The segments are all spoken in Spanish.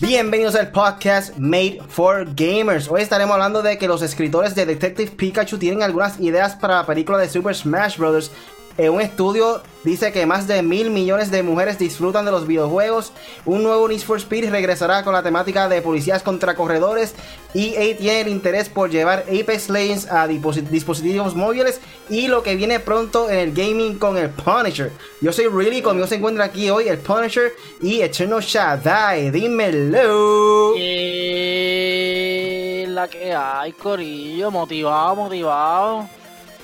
Bienvenidos al podcast Made for Gamers. Hoy estaremos hablando de que los escritores de Detective Pikachu tienen algunas ideas para la película de Super Smash Bros. En un estudio dice que más de mil millones de mujeres disfrutan de los videojuegos. Un nuevo Need for Speed regresará con la temática de policías contra corredores. EA tiene el interés por llevar Apex Legends a dispositivos móviles. Y lo que viene pronto en el gaming con el Punisher. Yo soy Really, conmigo se encuentra aquí hoy el Punisher y Eternal Shaddai. Dímelo. Y la que hay, Corillo, motivado, motivado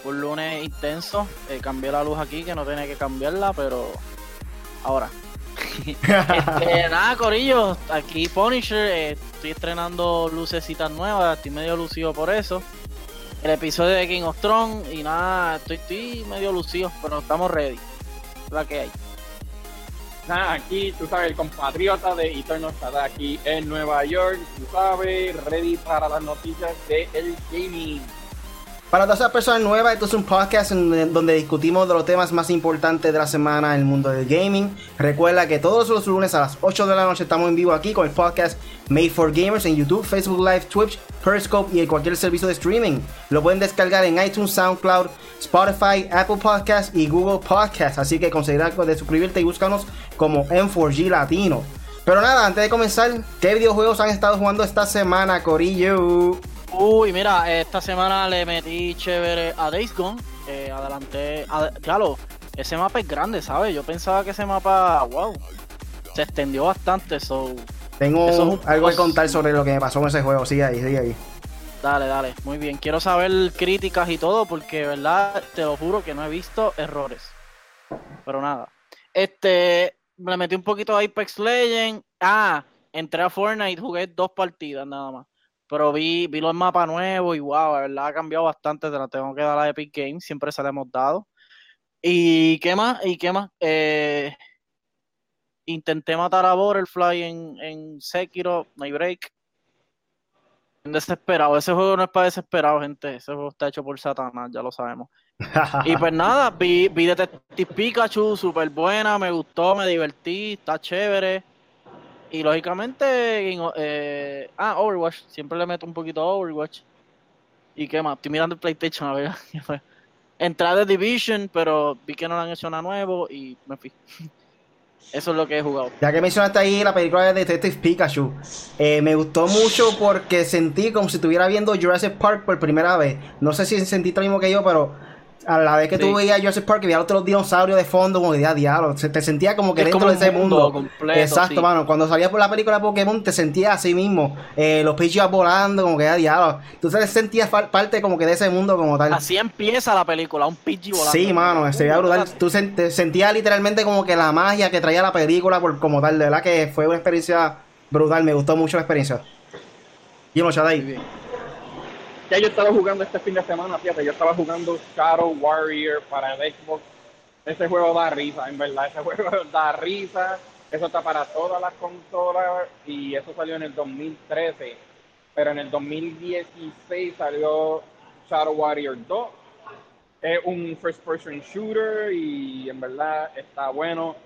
un lunes intenso. Eh, cambié la luz aquí, que no tenía que cambiarla, pero ahora. este, nada, Corillo, aquí Punisher, eh, estoy estrenando lucecitas nuevas, estoy medio lucido por eso. El episodio de King of Thrones y nada, estoy, estoy medio lucido, pero estamos ready. La que hay. Nada, aquí, tú sabes, el compatriota de Eternal está aquí en Nueva York, tú sabes, ready para las noticias de el gaming. Para todas esas personas nuevas, esto es un podcast en donde discutimos de los temas más importantes de la semana en el mundo del gaming. Recuerda que todos los lunes a las 8 de la noche estamos en vivo aquí con el podcast Made for Gamers en YouTube, Facebook Live, Twitch, Periscope y en cualquier servicio de streaming. Lo pueden descargar en iTunes, SoundCloud, Spotify, Apple Podcasts y Google Podcasts. Así que considera de suscribirte y búscanos como M4G Latino. Pero nada, antes de comenzar, ¿qué videojuegos han estado jugando esta semana, Corillo? Uy, mira, esta semana le metí chévere a Days Gone. Eh, adelanté. claro, ese mapa es grande, ¿sabes? Yo pensaba que ese mapa, wow, se extendió bastante. So, Tengo algo que contar sobre lo que me pasó en ese juego. Sigue ahí, sigue ahí. Dale, dale, muy bien. Quiero saber críticas y todo porque, verdad, te lo juro que no he visto errores. Pero nada. Este, me metí un poquito a Apex Legends. Ah, entré a Fortnite, jugué dos partidas nada más. Pero vi, vi los mapas nuevos y wow, la verdad ha cambiado bastante. Te la tengo que dar a Epic Games, siempre se la hemos dado. ¿Y qué más? ¿Y qué más? Eh, intenté matar a Butterfly en, en Sekiro, no hay break. Desesperado, ese juego no es para desesperado, gente. Ese juego está hecho por Satanás, ya lo sabemos. y pues nada, vi, vi Detective Pikachu, súper buena, me gustó, me divertí, está chévere. Y lógicamente, eh, ah, Overwatch, siempre le meto un poquito a Overwatch. ¿Y qué más? Estoy mirando el PlayStation a ver. Entré de Division, pero vi que no le han hecho nada nuevo y me fui. Eso es lo que he jugado. Ya que mencionaste ahí la película de Detective Pikachu, eh, me gustó mucho porque sentí como si estuviera viendo Jurassic Park por primera vez. No sé si sentiste lo mismo que yo, pero a la vez que tú veías Jurassic Park y veías otros dinosaurios de fondo, como que ya diablo, te sentía como que dentro de ese mundo. Completo, Exacto, mano. Cuando salías por la película de Pokémon, te sentías así mismo. Eh, los pichos volando, como que ya diablo. Tú te sentías parte como que de ese mundo como tal. Así empieza la película, un Pidgey volando. Sí, mano, se veía brutal. Tú sentías literalmente como que la magia que traía la película por, como tal. De verdad que fue una experiencia brutal. Me gustó mucho la experiencia. Y Shadai ya yo estaba jugando este fin de semana, fíjate, yo estaba jugando Shadow Warrior para el Xbox. Ese juego da risa, en verdad, ese juego da risa. Eso está para todas las consolas y eso salió en el 2013. Pero en el 2016 salió Shadow Warrior 2. Es un first person shooter y en verdad está bueno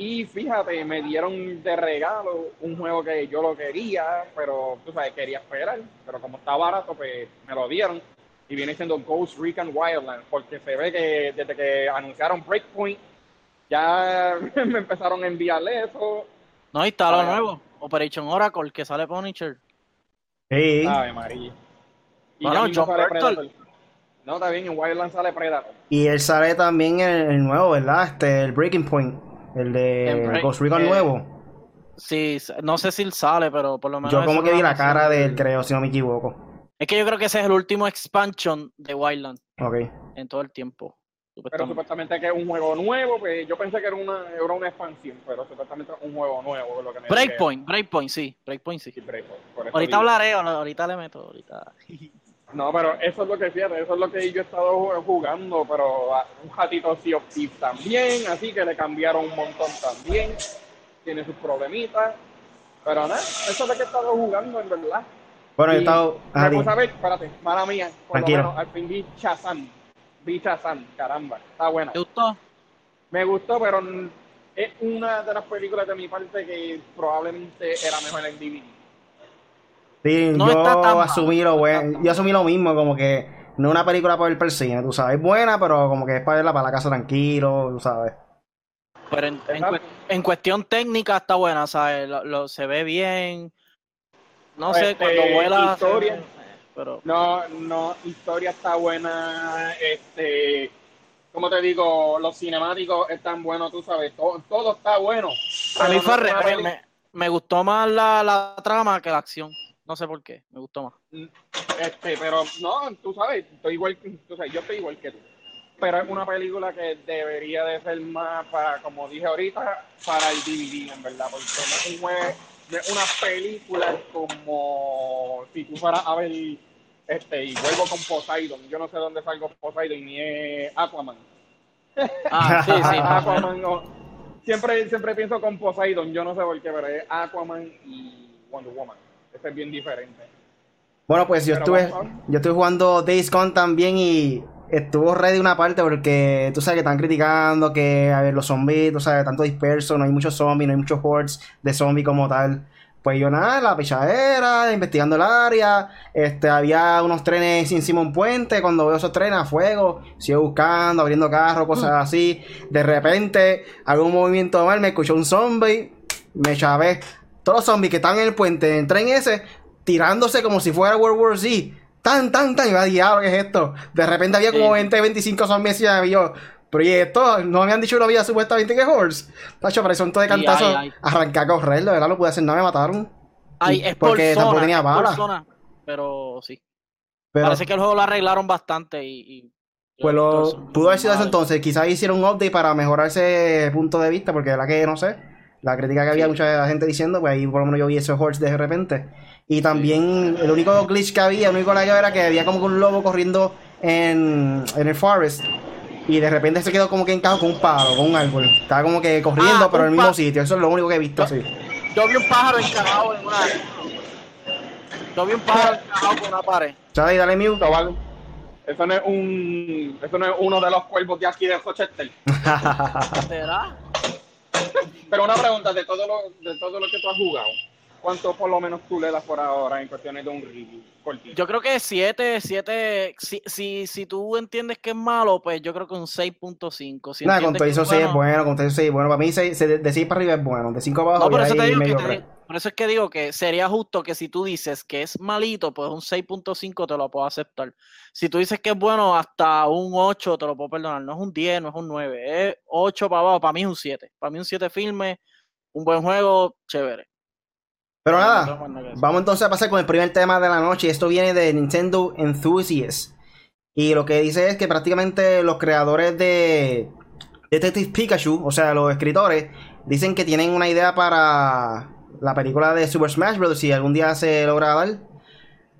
y fíjate, me dieron de regalo un juego que yo lo quería, pero tú sabes, quería esperar. Pero como está barato, pues me lo dieron. Y viene siendo Ghost Recon Wildlands, porque se ve que desde que anunciaron Breakpoint, ya me empezaron a enviarle eso. No, y está lo nuevo, Operation Oracle, que sale Punisher. Sí. Ave María. Y bueno, John sale Predator. No, está bien, en Wildlands sale Predator. Y él sale también en el nuevo, ¿verdad? Este, el Breaking Point. El de Ghost Recon eh, nuevo. Sí, no sé si sale, pero por lo menos. Yo como que vi la cara de él, creo, si no me equivoco. Es que yo creo que ese es el último expansion de Wildland. Ok. En todo el tiempo. Pero supuestamente que es un juego nuevo, pues yo pensé que era una, era una expansión, pero supuestamente es un juego nuevo. Lo que me Breakpoint, Breakpoint, sí. Breakpoint, sí. ahorita hablaré, ahorita le meto, ahorita. No, pero eso es lo que fíjate, eso es lo que yo he estado jugando, pero un ratito Sea of también, así que le cambiaron un montón también. Tiene sus problemitas. Pero nada, eso es lo que he estado jugando en verdad. Bueno, he estado. Vamos a ver, espérate, mala mía. Por lo menos al fin vi Shazam. Picha San, caramba, está buena. ¿Te gustó? Me gustó, pero es una de las películas de mi parte que probablemente era mejor en DVD. Sí, No yo está tan asumí lo bueno, yo asumí lo mismo, como que no es una película para ver per cine, tú sabes, es buena, pero como que es para verla para la casa tranquilo, tú sabes. Pero en, cuestión técnica está buena, ¿sabes? Lo, lo- se ve bien. No sé, Este, cuando vuela. se historia. ve- Pero No, no, historia está buena, este, como te digo, los cinemáticos están buenos, tú sabes, todo, todo está bueno. a mí no me, peli- me- me gustó más la, la trama que la acción. No sé por qué, me gustó más. Este, pero no, tú sabes, estoy igual, tú sabes, yo estoy igual que tú. Pero es una película que debería de ser más para, como dije ahorita, para el DVD, en verdad, porque no es, no una película como si tú fueras a ver, este, y vuelvo con Poseidon, yo no sé dónde salgo Poseidon, ni es Aquaman. Ah, sí, sí. Aquaman, no. siempre, siempre pienso con Poseidon, yo no sé por qué, pero es Aquaman y Wonder Woman. Ese es bien diferente. Bueno, pues yo Pero estuve, yo estuve jugando Days Gone también y estuvo ready una parte porque tú sabes que están criticando que a ver, los zombies, tú sabes, tanto disperso, no hay muchos zombies, no hay muchos hordes de zombies como tal. Pues yo nada, la pichadera, investigando el área, este, había unos trenes encima de un puente, cuando veo esos trenes a fuego, sigo buscando, abriendo carros, cosas así. De repente, hago un movimiento mal, me escuchó un zombie, me chavé. Todos los zombies que están en el puente, en el tren ese, tirándose como si fuera World War Z. Tan, tan, tan. Y va, diablo, ¿qué es esto? De repente había como Sí. 20, 25 zombies y yo. Pero y esto, no me habían dicho que no había supuestamente que horse. Tacho, pero todo de cantazo. Arranqué a correr, de verdad, no pude hacer nada, me mataron. Ay, es Porque por tampoco tenía bala. zona, pero sí. Pero Parece que el juego lo arreglaron bastante y... y- pues lo, pudo haber sido eso entonces. Quizás hicieron un update para mejorar ese punto de vista, porque de verdad que no sé. La crítica que había Sí. mucha gente diciendo, pues ahí por lo menos yo vi esos horse de repente. Y también el único glitch que había, el único lag era que había como que un lobo corriendo en, en el forest. Y de repente se quedó como que encajado con un palo, con un árbol. Estaba como que corriendo, Ah, pero en el un mismo sitio. Eso es lo único que he visto así. Yo vi un pájaro encajado en una... Yo vi un pájaro encajado con una pared. Chale, dale mute. ¿vale? Eso no es un, eso no es uno de los cuervos de aquí de Rochester. ¿Será? Pero una pregunta de todo lo, de todo lo que tú has jugado, ¿cuánto por lo menos tú le das por ahora en cuestiones de un review cortito? Yo creo que 7, 7... Si, si, si tú entiendes que es malo, pues yo creo que un 6.5. Si Nada, con todo eso es 6 es bueno- con todo eso 6 es bueno. Para mí seis- de, de 6 para arriba es bueno, de 5 para abajo No, por eso, te digo que te- por eso es que digo que sería justo que si tú dices que es malito, pues un 6.5 te lo puedo aceptar. Si tú dices que es bueno, hasta un 8 te lo puedo perdonar. No es un 10, no es un 9, es 8 para abajo. Para mí es un 7. Para mí un 7 firme, un buen juego, chévere. Pero nada, vamos entonces a pasar con el primer tema de la noche. Esto viene de Nintendo Enthusiast. Y lo que dice es que prácticamente los creadores de Detective Pikachu, o sea, los escritores, dicen que tienen una idea para la película de Super Smash Bros. si algún día se logra dar.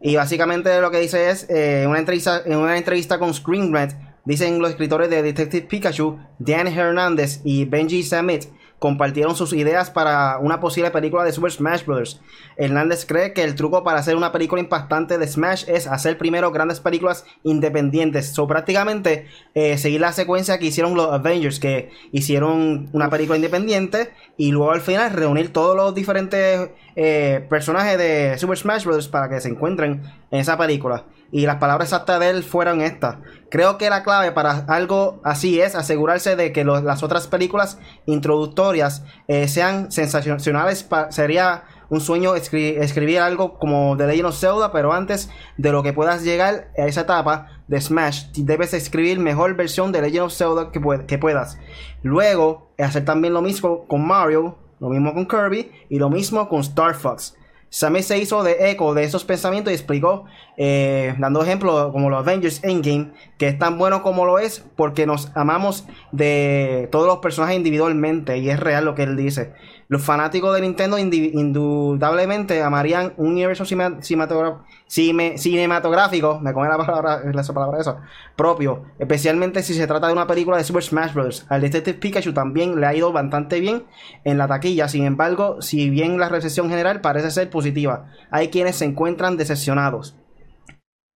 Y básicamente lo que dice es, eh, en, una entrevista, en una entrevista con Screen Rant, dicen los escritores de Detective Pikachu, Dan Hernández y Benji Samit, compartieron sus ideas para una posible película de Super Smash Bros. Hernández cree que el truco para hacer una película impactante de Smash es hacer primero grandes películas independientes. So, prácticamente eh, seguir la secuencia que hicieron los Avengers, que hicieron una película independiente y luego al final reunir todos los diferentes eh, personajes de Super Smash Bros. para que se encuentren en esa película. Y las palabras exactas de él fueron estas. Creo que la clave para algo así es asegurarse de que las otras películas introductorias eh, sean sensacionales. sería un sueño escri- escribir algo como The Legend of Zelda, pero antes de lo que puedas llegar a esa etapa de Smash, debes escribir mejor versión de Legend of Zelda que puedas. Luego, hacer también lo mismo con Mario, lo mismo con Kirby y lo mismo con Star Fox. Sammy se hizo de eco de esos pensamientos y explicó, eh, dando ejemplos como los Avengers Endgame, que es tan bueno como lo es porque nos amamos de todos los personajes individualmente y es real lo que él dice. Los fanáticos de Nintendo indudablemente amarían un universo cinematográfico, me come la palabra, propio, especialmente si se trata de una película de Super Smash Bros. Al Detective Pikachu también le ha ido bastante bien en la taquilla, sin embargo, si bien la recepción general parece ser positiva, hay quienes se encuentran decepcionados.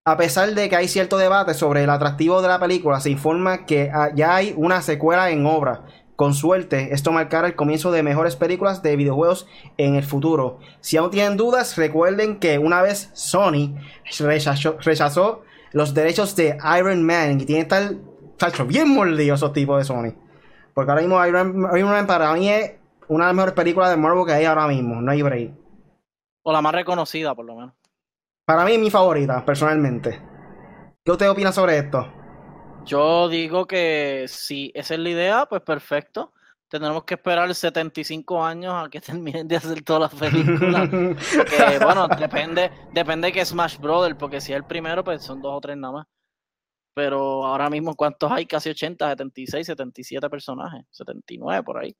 A pesar de que hay cierto debate sobre el atractivo de la película, se informa que ah, ya hay una secuela en obra. Con suerte, esto marcará el comienzo de mejores películas de videojuegos en el futuro. Si aún tienen dudas, recuerden que una vez Sony rechazó, rechazó los derechos de Iron Man y tiene tal, tacho, bien mordido esos tipos de Sony. Porque ahora mismo Iron, Iron Man para mí es una de las mejores películas de Marvel que hay ahora mismo, no hay break. O la más reconocida, por lo menos. Para mí es mi favorita, personalmente. ¿Qué usted opina sobre esto? Yo digo que si esa es la idea, pues perfecto. Tendremos que esperar 75 años a que terminen de hacer todas las películas. Porque, bueno, depende, depende de que Smash Brothers, porque si es el primero, pues son dos o tres nada más. Pero ahora mismo, ¿cuántos hay? Casi 80, 76, 77 personajes, 79 por ahí.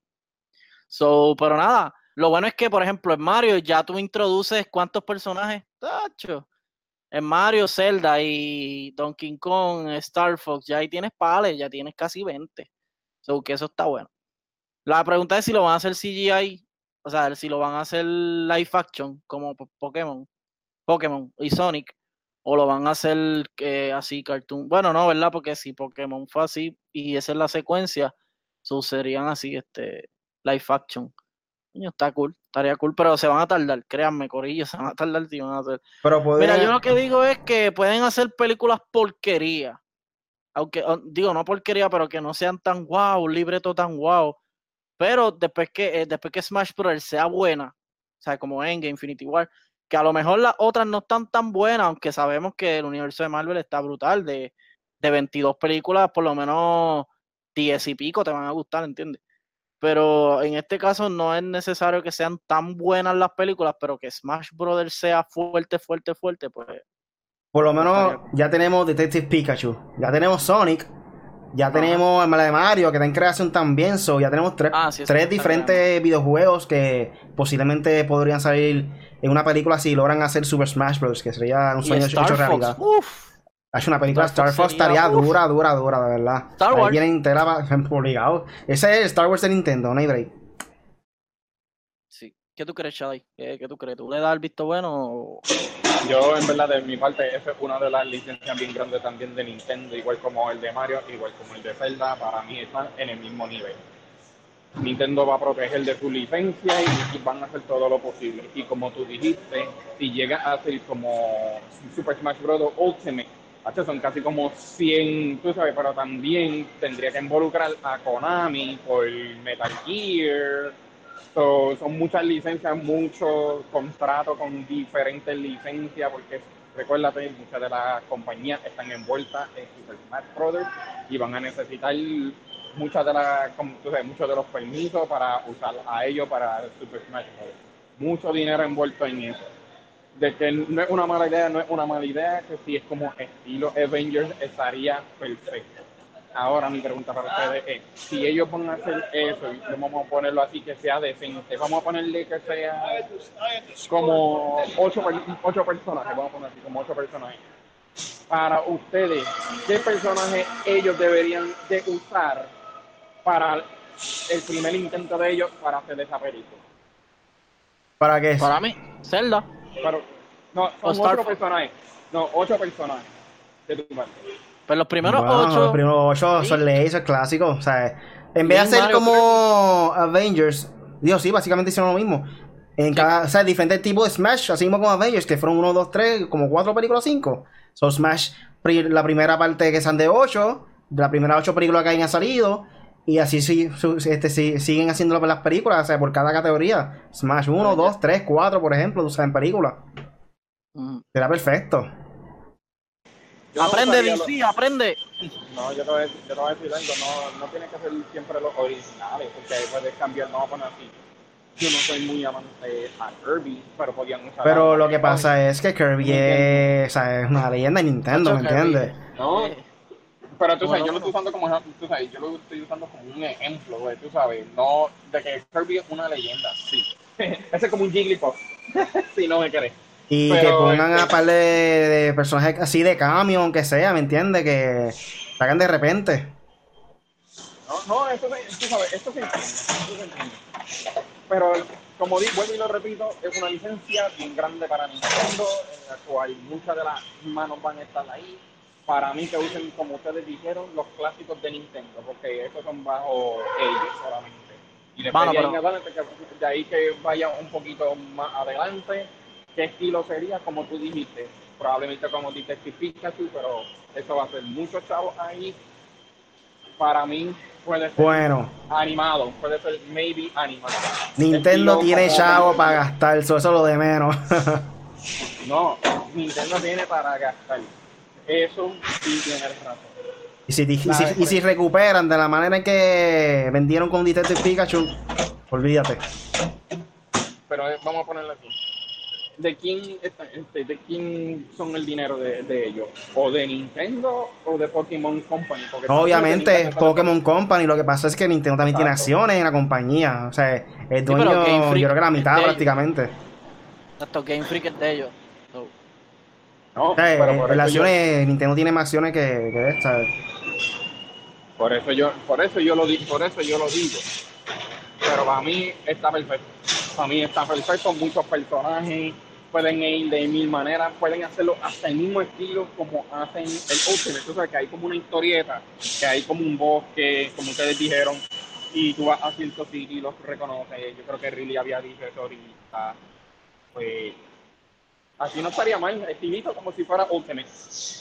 So, pero nada, lo bueno es que, por ejemplo, en Mario ya tú introduces cuántos personajes. Tacho. En Mario, Zelda y Donkey Kong, Star Fox, ya ahí tienes pales, ya tienes casi 20. So, que eso está bueno. La pregunta es si lo van a hacer CGI, o sea, si lo van a hacer live action, como Pokémon, Pokémon y Sonic, o lo van a hacer así, cartoon. Bueno, no, ¿verdad? Porque si Pokémon fue así y esa es la secuencia, sucederían así, este, live action. está cool, estaría cool, pero se van a tardar, créanme, Corillo, se van a tardar si van a hacer. Pero Mira, yo lo que digo es que pueden hacer películas porquería. Aunque, digo, no porquería, pero que no sean tan wow, un libreto tan wow. Pero después que, eh, después que Smash Bros. sea buena, o sea, como Endgame, Infinity War, que a lo mejor las otras no están tan buenas, aunque sabemos que el universo de Marvel está brutal, de, de 22 películas, por lo menos 10 y pico te van a gustar, ¿entiendes? Pero en este caso no es necesario que sean tan buenas las películas, pero que Smash Brothers sea fuerte, fuerte, fuerte, pues. Por lo menos ya tenemos Detective Pikachu, ya tenemos Sonic, ya tenemos el de Mario que está en creación también, so ya tenemos tres, Ah, sí, tres diferentes videojuegos que posiblemente podrían salir en una película si logran hacer Super Smash Bros. que sería un sueño hecho Fox, realidad. uf, Hace una película Star Star Fox estaría dura, dura, dura, de verdad. Star Wars. viene entera obligado. Ese es Star Wars de Nintendo, no hay break. sí. ¿Qué tú crees, Shadi? ¿Qué, qué tú crees? ¿Tú le das el visto bueno o- Yo, en verdad, de mi parte, esa es una de las licencias bien grandes también de Nintendo, igual como el de Mario, igual como el de Zelda, para mí están en el mismo nivel. Nintendo va a proteger de su licencia y, y van a hacer todo lo posible. Y como tú dijiste, si llega a ser como Super Smash Bros. Ultimate, son casi como 100, tú sabes, pero también tendría que involucrar a Konami por Metal Gear, So, son muchas licencias, muchos contratos con diferentes licencias, porque recuérdate, muchas de las compañías están envueltas en Super Smash Brothers y van a necesitar muchas de las, muchos de los permisos para usar a ellos para Super Smash Brothers. Mucho dinero envuelto en eso. De que no es una mala idea, no es una mala idea, que si es como estilo Avengers estaría perfecto. Ahora mi pregunta para ustedes es, si ellos van a hacer eso, y vamos a ponerlo así que sea decente, vamos a ponerle que sea como ocho, ocho personajes, vamos a poner así, como ocho personajes. Para ustedes, ¿qué personajes ellos deberían de usar para el primer intento de ellos para hacer esa película? ¿Para qué? Para mí, Zelda. Pero, no, son Star ocho personajes. No, ocho personajes. De tu parte. Pues los primeros Bueno, ocho. Los primeros ocho Sí. son leyes, son clásicos. O sea, en vez de hacer Mario como Avengers, Dios, sí, básicamente hicieron lo mismo. En cada, o sea, diferentes tipos de Smash, así mismo como Avengers, que fueron uno, dos, tres, como cuatro películas, cinco. Son Smash, pri- la primera parte que son de ocho, de las primeras ocho películas que hayan salido, y así sí, su- este, sí- siguen haciendo las películas, o sea, por cada categoría. Smash 1, 2, 3, 4, por ejemplo, o sea, en películas. Mm. Será perfecto. Yo no Aprende, los- DC, aprende. No, yo te voy a decir, yo te voy a decir algo, no, no tienes que hacer siempre los originales, porque ahí puedes cambiar, no vamos a poner así. Yo no soy muy amante a Kirby, pero podían usar Pero lo que pasa es que Kirby es, o sea, es una leyenda de Nintendo, ¿me entiendes? No, Eh, pero tú sabes, Bueno, yo lo estoy usando como ejemplo, tú sabes, yo lo estoy usando como un ejemplo, güey, tú sabes, no, de que Kirby es una leyenda, sí. Ese es como un Jigglypuff, si no me crees. Y Pero, que pongan este- a par de, de personajes así de cambio, aunque sea, ¿me entiendes? Que sacan de repente. No, no, esto se, tú sabes, esto se entiende, esto se entiende. Pero como digo, vuelvo y lo repito, es una licencia bien grande para Nintendo, en la cual muchas de las manos van a estar ahí. Para mí que usen, como ustedes dijeron, los clásicos de Nintendo, porque estos son bajo ellos solamente. Y después Mano, de, ahí pero- en adelante, que- de ahí que vaya un poquito más adelante, ¿qué estilo sería? Como tú dijiste, probablemente como Detective Pikachu, pero eso va a ser muchos chavos ahí. Para mí puede ser Bueno, animado, puede ser maybe animado. Nintendo Estilo tiene chavo para gastar, eso eso es lo de menos. No, Nintendo tiene para gastar. Eso sí tiene razón. y, si, y si- y si recuperan de la manera en que vendieron con Detective Pikachu, olvídate. Pero eh, vamos a ponerlo aquí. ¿De quién, está- este, ¿De quién son el dinero de, de ellos? ¿O de Nintendo o de Pokémon Company? Porque Obviamente, Nintendo- Pokémon Company, lo que pasa es que Nintendo también tiene acciones en la compañía. O sea, es pero dueño, Game yo creo que la mitad prácticamente. Exacto, Game Freak es de ellos. No, O sea, pero por en eso, yo, acciones, Nintendo tiene más acciones que, que esta. por eso yo, por eso yo lo di- por eso yo lo digo. Pero para mí está perfecto. Para mí está perfecto. Muchos personajes pueden ir de mil maneras, pueden hacerlo hasta el mismo estilo como hacen el Ultimate. O sea, que hay como una historieta, que hay como un bosque, como ustedes dijeron, y tú vas a ciertos sitios y los reconoces. Yo creo que Riley había dicho eso ahorita. Pues así no estaría mal, estilito como si fuera Ultimate.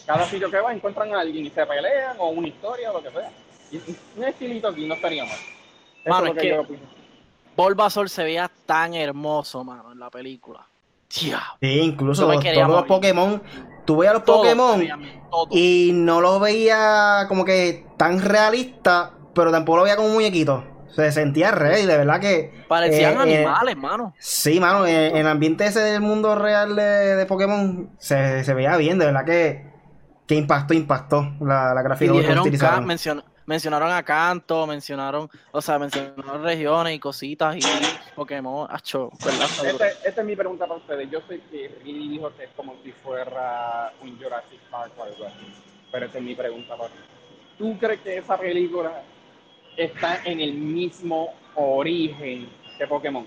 Cada sitio que vas encuentran a alguien y se pelean o una historia o lo que sea. Y un estilito aquí no estaría mal. Eso Mano, es que- opino. Bulbasaur se veía tan hermoso, mano, en la película. Tía, Sí, incluso me todos los. Pokémon. Tú veías los Pokémon y no lo veía como que tan realista, pero tampoco lo veía como un muñequito. Se sentía real y de verdad que. Parecían eh, eh, animales, mano. Sí, mano, en el ambiente ese del mundo real de, de Pokémon se, se veía bien, de verdad que, que impactó, impactó la, la Y gráfica que dijeron, utilizaron. Mencion- mencionaron a Canto, mencionaron, o sea, mencionaron regiones y cositas y Pokémon, acho, ¿verdad? Este- esta es mi pregunta para ustedes. Yo sé que Riley dijo que es como si fuera un Jurassic Park o algo así. Pero esta es mi pregunta para ti. ¿Tú crees que esa película está en el mismo origen que Pokémon?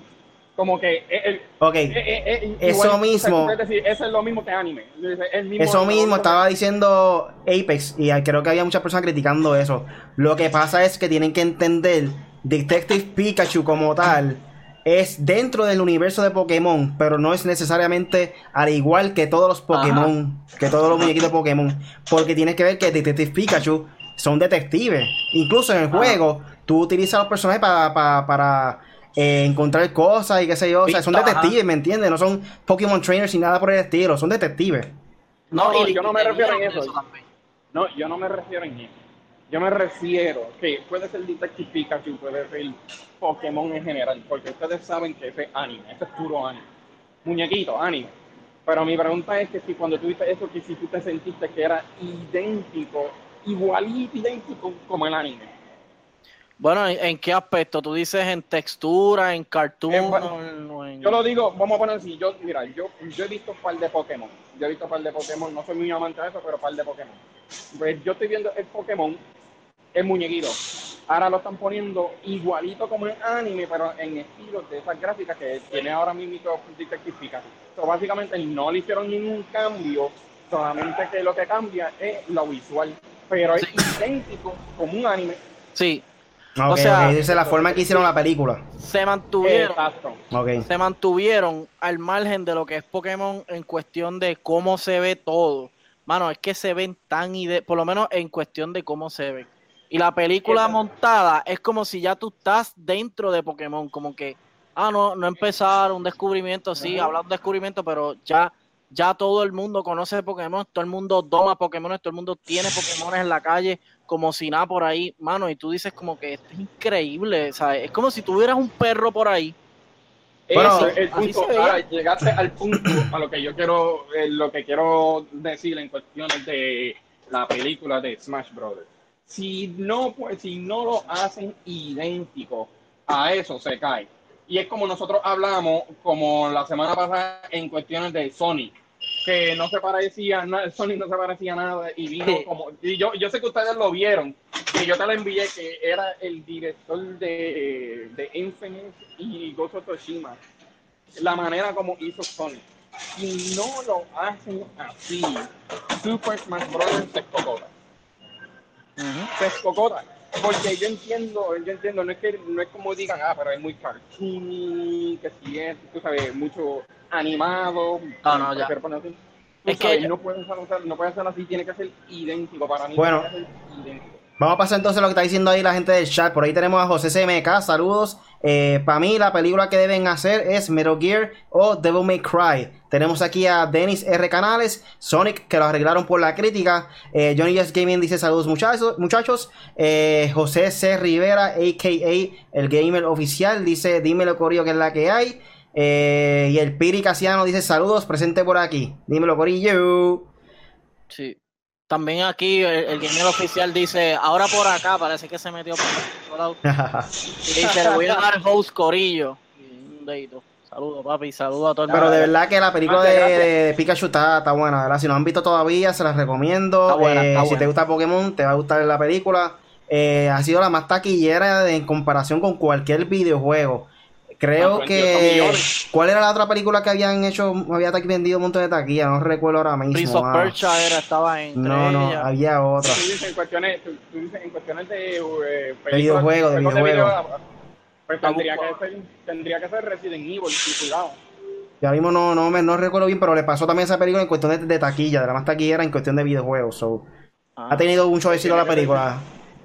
Como que el, Ok, eh, eh, eh, Eso igual, mismo. o sea, Es decir, eso es lo mismo que anime. Es el mismo- eso mismo estaba diciendo Apex y creo que había muchas personas criticando eso. Lo que pasa es que tienen que entender Detective Pikachu como tal es dentro del universo de Pokémon, pero no es necesariamente al igual que todos los Pokémon, que todos los muñequitos de Pokémon, porque tienes que ver que Detective Pikachu son detectives. Incluso en el Ajá. juego, tú utilizas a los personajes para, para, para, eh, encontrar cosas y qué sé yo. O sea, son Pista, ajá. detectives, ¿me entiendes? No son Pokémon trainers ni nada por el estilo, son detectives. No, no, y- yo no me refiero en eso. también. No, yo no me refiero en eso. Yo me refiero que puede ser Detective Pikachu, puede ser Pokémon en general, porque ustedes saben que ese es anime, ese es puro anime. Muñequito, anime. Pero mi pregunta es que si cuando tú viste eso, que si tú te sentiste que era idéntico, igualito idéntico como el anime. Bueno, ¿en, en qué aspecto? ¿Tú dices en textura, en cartoon? En o Yo lo digo, vamos a poner así, yo, mira, yo, yo he visto un par de Pokémon, yo he visto un par de Pokémon, no soy muy amante de eso, pero un par de Pokémon. Pues yo estoy viendo el Pokémon, el muñequito, ahora lo están poniendo igualito como en anime, pero en estilos de esas gráficas que tiene ahora mismo Detective Pikachu. So, básicamente no le hicieron ningún cambio, solamente que lo que cambia es lo visual, pero es idéntico como un anime. Sí, Ok, sea, ok, esa es la forma que hicieron la película. se mantuvieron, se mantuvieron al margen de lo que es Pokémon en cuestión de cómo se ve todo. Mano, es que se ven tan ide por lo menos en cuestión de cómo se ven. Y la película montada es como si ya tú estás dentro de Pokémon, como que, ah, no, no empezar un descubrimiento, sí, Ajá. habla de un descubrimiento, pero ya, ya todo el mundo conoce Pokémon, todo el mundo doma Pokémon, todo el mundo tiene Pokémon en la calle, como si nada por ahí, mano, y tú dices como que esto es increíble, ¿sabes? Es como si tuvieras un perro por ahí. Bueno, el punto. Ahora, llegaste al punto a lo que yo quiero, eh, lo que quiero decir en cuestiones de la película de Smash Brothers. Si no, pues, si no lo hacen idéntico a eso, se cae. Y es como nosotros hablamos, como la semana pasada, en cuestiones de Sonic, que no se parecía nada, Sonic no se parecía nada y vino como, y yo, yo sé que ustedes lo vieron, que yo te lo envié, que era el director de, de Infinite y Ghost of Tsushima, la manera como hizo Sonic. Si no lo hacen así, Super Smash Bros. se escocota. Se escocota. Porque yo entiendo, yo entiendo, no es que no es como digan, ah, pero es muy cartoony, que si es, tú sabes, mucho animado. No, no, ya. Así. Es sabes, que- no puede ser, no puede ser así, tiene que ser idéntico para mí. Bueno. tiene que ser idéntico. Vamos a pasar entonces a lo que está diciendo ahí la gente del chat. Por ahí tenemos a José CMK, saludos. Para mí la película que deben hacer es Metal Gear o Devil May Cry. Tenemos aquí a Dennis R. Canales, Sonic, que lo arreglaron por la crítica. Eh, Johnny Yes Gaming dice saludos muchachos. muchachos. Eh, José C. Rivera, a.k.a. el gamer oficial, dice dímelo Corillo que es la que hay. Eh, y el Piri Casiano dice saludos, presente por aquí. Dímelo Corillo. Sí. También aquí el, el gamer oficial dice, ahora por acá, parece que se metió por otro lado. Y dice, le voy a dar host Corillo. Y un dedito. Saludos, papi, saludos a todo el Pero de verdad que la película de, de Pikachu está, está buena, ¿verdad? Si no han visto todavía, se las recomiendo. Está buena, Eh, está Si te gusta Pokémon, te va a gustar la película. Eh, ha sido la más taquillera de- en comparación con cualquier videojuego. Creo Ah, que... 28 millones. ¿Cuál era la otra película que habían hecho? Había vendido un montón de taquilla, no recuerdo ahora mismo. Prince of ah. Persia era, estaba entre No, no, ellas. había otra. Tú dices en cuestiones, tú, tú dices en cuestiones de, eh, películas- videojuego, de juegos videojuego. video, pues tendría que, ser, tendría que ser Resident Evil, y cuidado. Ya mismo no, no, me, no recuerdo bien, pero le pasó también esa película en cuestión de, de taquilla, de la más taquillera en cuestión de videojuegos. So. Ah. Ha tenido mucho éxito la película.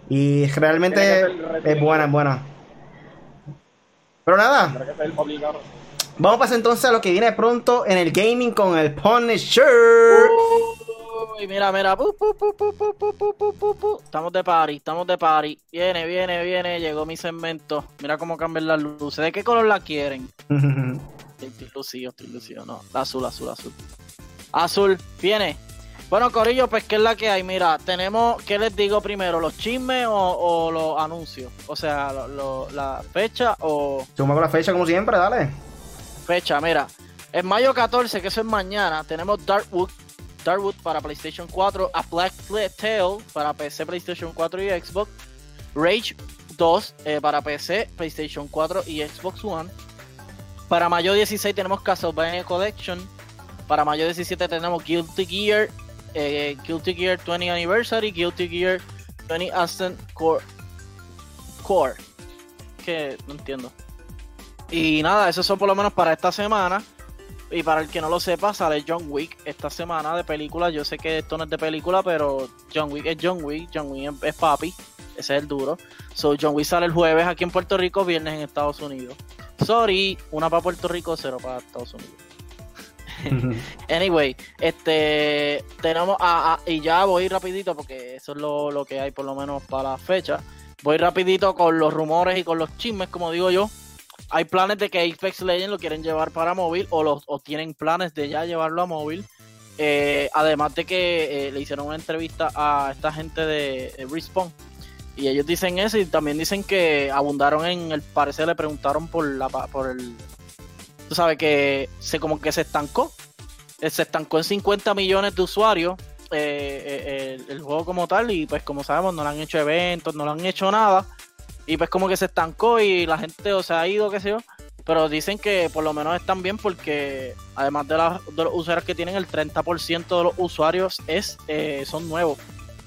Y realmente es buena, es buena. Pero nada. Vamos a pasar entonces a lo que viene pronto en el gaming con el Punisher. Uy, mira, mira. Estamos de party, estamos de party. Viene, viene, viene. Llegó mi segmento. Mira cómo cambian las luces. ¿De qué color la quieren? estoy lucido, estoy lucido. No, azul, azul, azul. Azul, viene. Bueno, Corillo, pues, ¿qué es la que hay? Mira, tenemos, ¿qué les digo primero? ¿Los chismes o, o los anuncios? O sea, lo- lo- la fecha o Suma con la fecha como siempre, dale. fecha. Mira, en mayo 14, que eso es mañana, tenemos Darkwood, Darkwood para PlayStation 4, A Black Tail para PC, PlayStation 4 y Xbox, Rage 2 eh, para PC, PlayStation 4 y Xbox One. Para mayo 16 tenemos Castlevania Collection. Para mayo 17 tenemos Guilty Gear, eh, Guilty Gear 20 Anniversary, Guilty Gear 20 Ascent Core. Core. Que no entiendo. Y nada, esos son por lo menos para esta semana. Y para el que no lo sepa, sale John Wick esta semana de película. Yo sé que esto no es de película, pero John Wick es John Wick. John Wick es papi. Ese es el duro. So, John Wick sale el jueves aquí en Puerto Rico, viernes en Estados Unidos. Sorry, una para Puerto Rico, cero para Estados Unidos. Anyway, este tenemos a, a- y ya voy rapidito porque eso es lo, lo que hay por lo menos para la fecha. Voy rapidito con los rumores y con los chismes, como digo yo. Hay planes de que Apex Legends lo quieren llevar para móvil o, los, o tienen planes de ya llevarlo a móvil. Eh, además de que eh, le hicieron una entrevista a esta gente de, de Respawn. Y ellos dicen eso y también dicen que abundaron en el parecer, le preguntaron por la por el tú sabes que se como que se estancó. Eh, Se estancó en 50 millones de usuarios eh, eh, el, juego como tal y pues como sabemos no le han hecho eventos, no le han hecho nada y pues como que se estancó y la gente o se ha ido, qué sé yo. Pero dicen que por lo menos están bien porque además de, las- de los usuarios que tienen, el 30% de los usuarios es eh, son nuevos,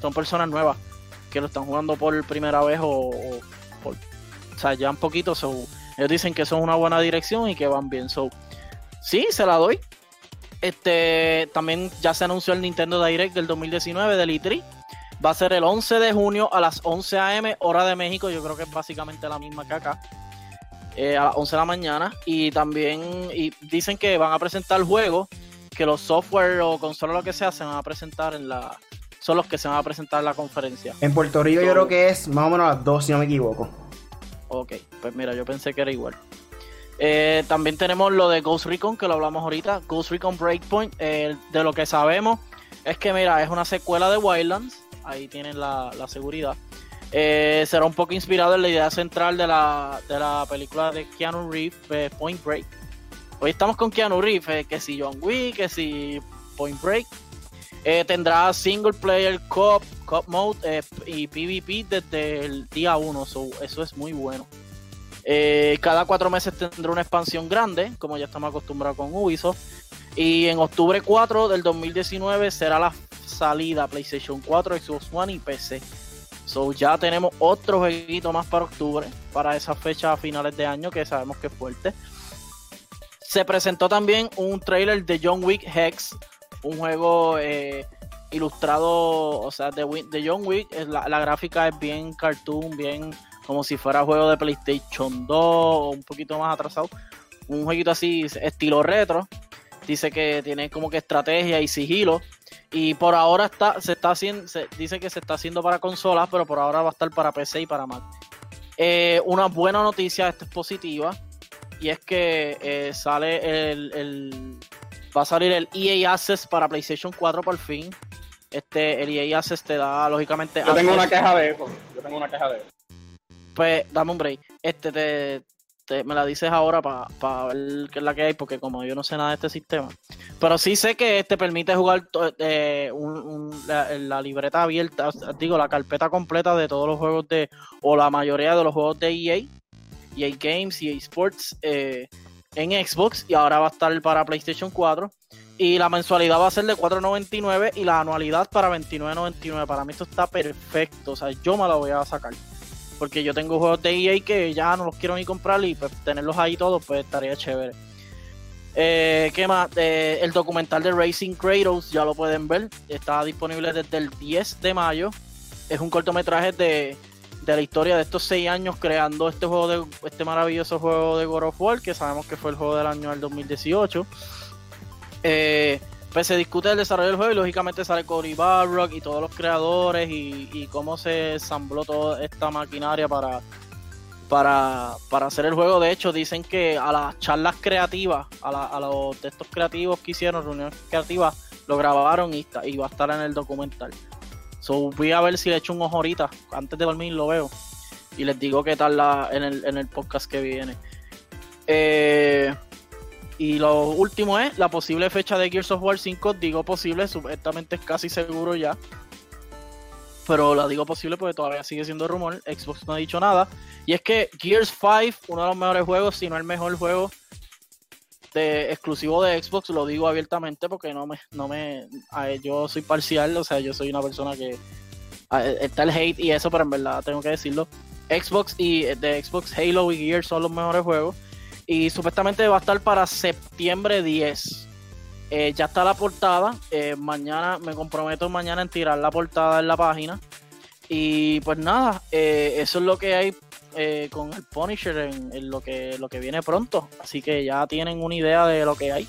son personas nuevas que lo están jugando por primera vez o, o por, o sea, ya un poquito. So, ellos dicen que es una buena dirección y que van bien. So, sí, se la doy. Este, también ya se anunció el Nintendo Direct del 2019 del E3. Va a ser el 11 de junio a las 11 a.m. hora de México. Yo creo que es básicamente la misma que acá. Eh, a las 11 de la mañana. Y también y dicen que van a presentar juegos. Que los software o consolas lo que sea se van a presentar en la. Son los que se van a presentar en la conferencia. En Puerto Rico yo creo que es más o menos a las 2, si no me equivoco. Ok, pues mira, yo pensé que era igual. Eh, también tenemos lo de Ghost Recon, que lo hablamos ahorita. Ghost Recon Breakpoint, eh, de lo que sabemos es que, mira, es una secuela de Wildlands. Ahí tienen la, la seguridad. Eh, será un poco inspirado en la idea central de la, de la película de Keanu Reeves, Point Break. Hoy estamos con Keanu Reeves, que si John Wick, que si Point Break. Tendrá single player, cop, cop mode y PvP desde el día 1. So, eso es muy bueno. Eh, cada cuatro meses tendrá una expansión grande, como ya estamos acostumbrados con Ubisoft. Y en octubre 4 del 2019 será la salida PlayStation 4, Xbox One y PC. So ya tenemos otro jueguito más para octubre, para esa fecha a finales de año que sabemos que es fuerte. Se presentó también un trailer de John Wick Hex, un juego eh, ilustrado, o sea, de, de John Wick. La, la, gráfica es bien cartoon, bien como si fuera juego de PlayStation 2 o un poquito más atrasado. Un jueguito así, estilo retro. Dice que tiene como que estrategia y sigilo. Y por ahora está, se está haciendo, se dice que se está haciendo para consolas, pero por ahora va a estar para PC y para Mac. Eh, una buena noticia, esta es positiva y es que eh, sale el, el, va a salir el EA Access para PlayStation 4 por fin. Este, el EA Access te da lógicamente. Yo tengo una queja de eso. Yo tengo una queja de eso. Pues dame un break. Este te, te me la dices ahora para pa ver qué es la que hay, porque como yo no sé nada de este sistema. Pero sí sé que te permite jugar eh, un, la, libreta abierta, digo, la carpeta completa de todos los juegos de, o la mayoría de los juegos de EA EA Games, EA Sports eh, en Xbox y ahora va a estar para PlayStation 4. Y la mensualidad va a ser de 4.99 y la anualidad para 29.99. Para mí esto está perfecto. O sea, yo me la voy a sacar. Porque yo tengo juegos de EA que ya no los quiero ni comprar y pues tenerlos ahí todos pues estaría chévere. Eh, ¿Qué más? El documental de Racing Kratos ya lo pueden ver. Está disponible desde el 10 de mayo. Es un cortometraje de de la historia de estos seis años creando este juego de este maravilloso juego de God of War que sabemos que fue el juego del año del 2018 eh, pues se discute el desarrollo del juego y lógicamente sale Cory Barrock y todos los creadores y, cómo se ensambló toda esta maquinaria para, para, para hacer el juego de hecho dicen que a las charlas creativas a, los textos creativos que hicieron reuniones creativas lo grabaron y, está, y va a estar en el documental So, voy a ver si le echo un ojo ahorita. Antes de dormir lo veo. Y les digo qué tal en, el, en el podcast que viene. Eh, y lo último es la posible fecha de Gears of War 5. Digo posible, supuestamente es casi seguro ya. Pero la digo posible porque todavía sigue siendo rumor. Xbox no ha dicho nada. Y es que Gears 5, uno de los mejores juegos, si no el mejor juego de exclusivo de Xbox, lo digo abiertamente porque no me, no me, yo soy parcial, o sea, yo soy una persona que está el hate y eso, pero en verdad tengo que decirlo. Xbox y de Xbox Halo y Gears son los mejores juegos y supuestamente va a estar para septiembre 10. Eh, ya está la portada. Eh, mañana me comprometo mañana en tirar la portada en la página. Y pues nada, eh, eso es lo que hay eh, con el Punisher en, en, lo que lo que viene pronto. Así que ya tienen una idea de lo que hay.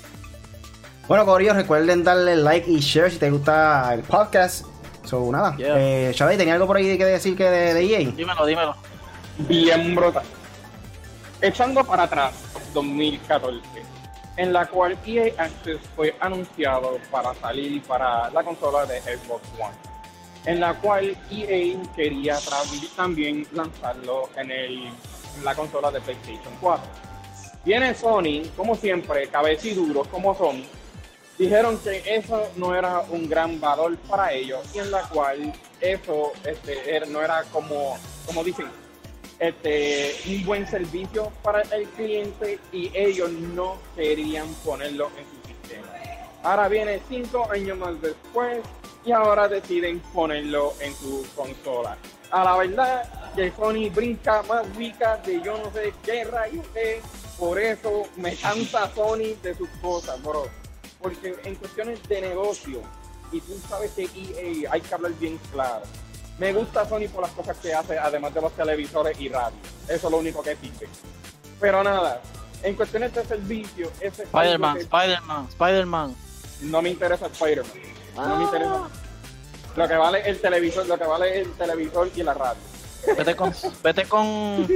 Bueno, Corillo, recuerden darle like y share si te gusta el podcast. So, nada. Yeah. Eh, Xavi, ¿tenía algo por ahí que decir que de, de EA? Dímelo, dímelo. Bien brutal. Echando para atrás, 2014, en la cual EA Access fue anunciado para salir para la consola de Xbox One en la cual EA quería también lanzarlo en, el, en la consola de PlayStation 4. Viene Sony, como siempre, cabeciduros como son, dijeron que eso no era un gran valor para ellos y en la cual eso este, no era como, como dicen, este, un buen servicio para el cliente y ellos no querían ponerlo en su sistema. Ahora viene cinco años más después y ahora deciden ponerlo en su consola. A la verdad que Sony brinca más rica de yo no sé qué rayos es, por eso me cansa Sony de sus cosas, bro. Porque en cuestiones de negocio, y tú sabes que EA hay que hablar bien claro. Me gusta Sony por las cosas que hace, además de los televisores y radio. Eso es lo único que existe. Pero nada, en cuestiones de servicio, ese Spider-Man, Spider-Man, Spider-Man. No me interesa Spider-Man. No me interesa. Lo que vale el televisor, lo que vale el televisor y la radio. Vete con, vete con,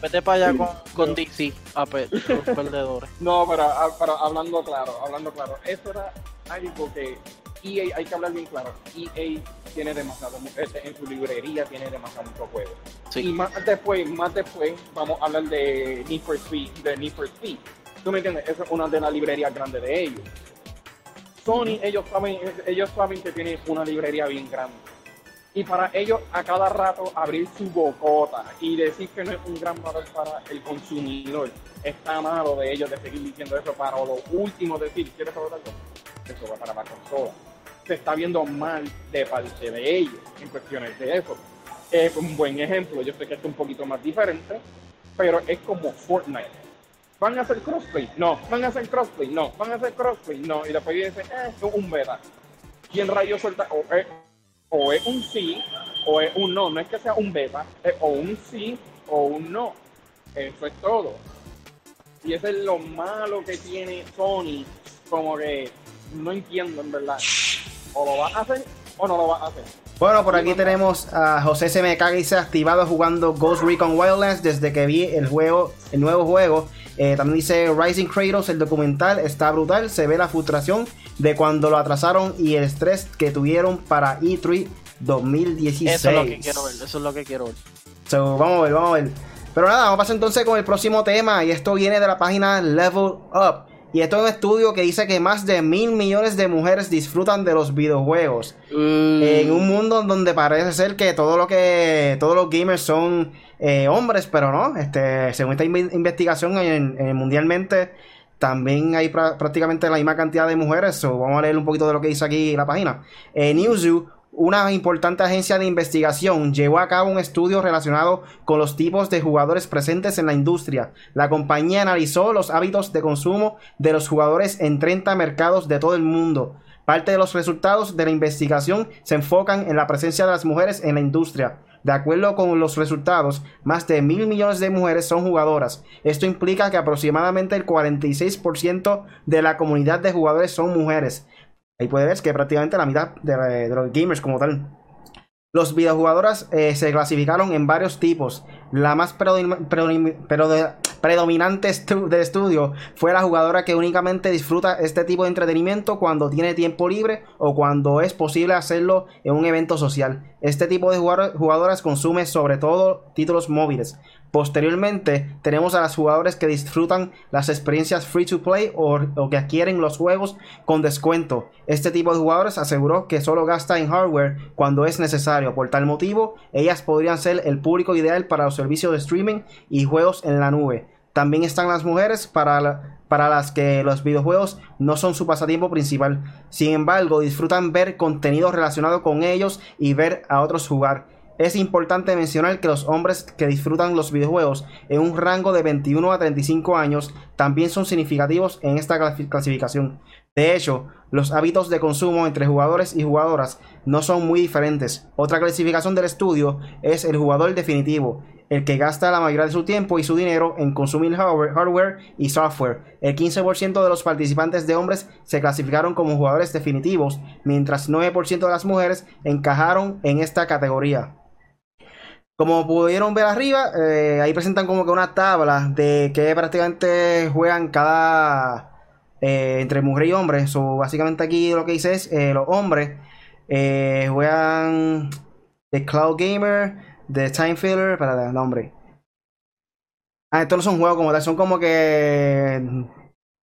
vete para allá con, con DC, a pe, los perdedores. No, pero, pero hablando claro, hablando claro, eso era algo que EA, hay que hablar bien claro, EA tiene demasiado, en su librería tiene demasiado mucho juego. Sí. Y más después, más después, vamos a hablar de Need for Speed, de Need for Speed. ¿Tú me entiendes? Esa es una de las librerías grandes de ellos. Sony, ellos saben, ellos saben que tiene una librería bien grande. Y para ellos a cada rato abrir su bocota y decir que no es un gran valor para el consumidor, está malo de ellos de seguir diciendo eso para lo último decir, ¿quieres saber algo? Eso va para la consola. Se está viendo mal de parte de ellos en cuestiones de eso. Es un buen ejemplo, yo sé que esto es un poquito más diferente, pero es como Fortnite. ¿Van a hacer crossplay? No. ¿Van a hacer crossplay? No. ¿Van a hacer crossplay? No. Y después dicen, eh, es un beta. ¿Quién rayos suelta? O es, o es un sí o es un no. No es que sea un beta, es o un sí o un no. Eso es todo. Y eso es lo malo que tiene Sony. Como que no entiendo en verdad. O lo vas a hacer o no lo vas a hacer. Bueno, por aquí tenemos a José SMK que dice activado jugando Ghost Recon Wildlands desde que vi el juego, el nuevo juego. Eh, también dice Rising Kratos, el documental está brutal, se ve la frustración de cuando lo atrasaron y el estrés que tuvieron para E3 2016. Eso es lo que quiero ver, eso es lo que quiero ver. So, vamos a ver, vamos a ver. Pero nada, vamos a pasar entonces con el próximo tema y esto viene de la página Level Up. Y esto es un estudio que dice que más de mil millones de mujeres disfrutan de los videojuegos. Mm. En un mundo donde parece ser que todo lo que todos los gamers son eh, hombres, pero no. Este, según esta inve- investigación en- en mundialmente también hay prácticamente la misma cantidad de mujeres. So, vamos a leer un poquito de lo que dice aquí la página. Eh, Newzoo, una importante agencia de investigación, llevó a cabo un estudio relacionado con los tipos de jugadores presentes en la industria. La compañía analizó los hábitos de consumo de los jugadores en 30 mercados de todo el mundo. Parte de los resultados de la investigación se enfocan en la presencia de las mujeres en la industria. De acuerdo con los resultados, más de mil millones de mujeres son jugadoras. Esto implica que aproximadamente el 46% de la comunidad de jugadores son mujeres. Ahí puede ver que prácticamente la mitad de, los gamers como tal. Los videojugadoras eh, se clasificaron en varios tipos. La más predomin- predomin- predo- predominante estu- del estudio fue la jugadora que únicamente disfruta este tipo de entretenimiento cuando tiene tiempo libre o cuando es posible hacerlo en un evento social. Este tipo de jugador- jugadoras consume sobre todo títulos móviles. Posteriormente tenemos a las jugadoras que disfrutan las experiencias free to play o, que adquieren los juegos con descuento. Este tipo de jugadores aseguró que solo gasta en hardware cuando es necesario. Por tal motivo, ellas podrían ser el público ideal para los servicios de streaming y juegos en la nube. También están las mujeres para las que los videojuegos no son su pasatiempo principal. Sin embargo, disfrutan ver contenido relacionado con ellos y ver a otros jugar. Es importante mencionar que los hombres que disfrutan los videojuegos en un rango de 21 a 35 años también son significativos en esta clasi- clasificación. De hecho, los hábitos de consumo entre jugadores y jugadoras no son muy diferentes. Otra clasificación del estudio es el jugador definitivo, el que gasta la mayoría de su tiempo y su dinero en consumir hardware y software. El 15% de los participantes de hombres se clasificaron como jugadores definitivos, mientras 9% de las mujeres encajaron en esta categoría. Como pudieron ver arriba, eh, ahí presentan como que una tabla de que prácticamente juegan cada eh, entre mujer y hombre. So, básicamente aquí lo que dice es eh, los hombres juegan The Cloud Gamer, The Time Filler, espérate, el nombre. Ah, estos no son juegos como tal, son como que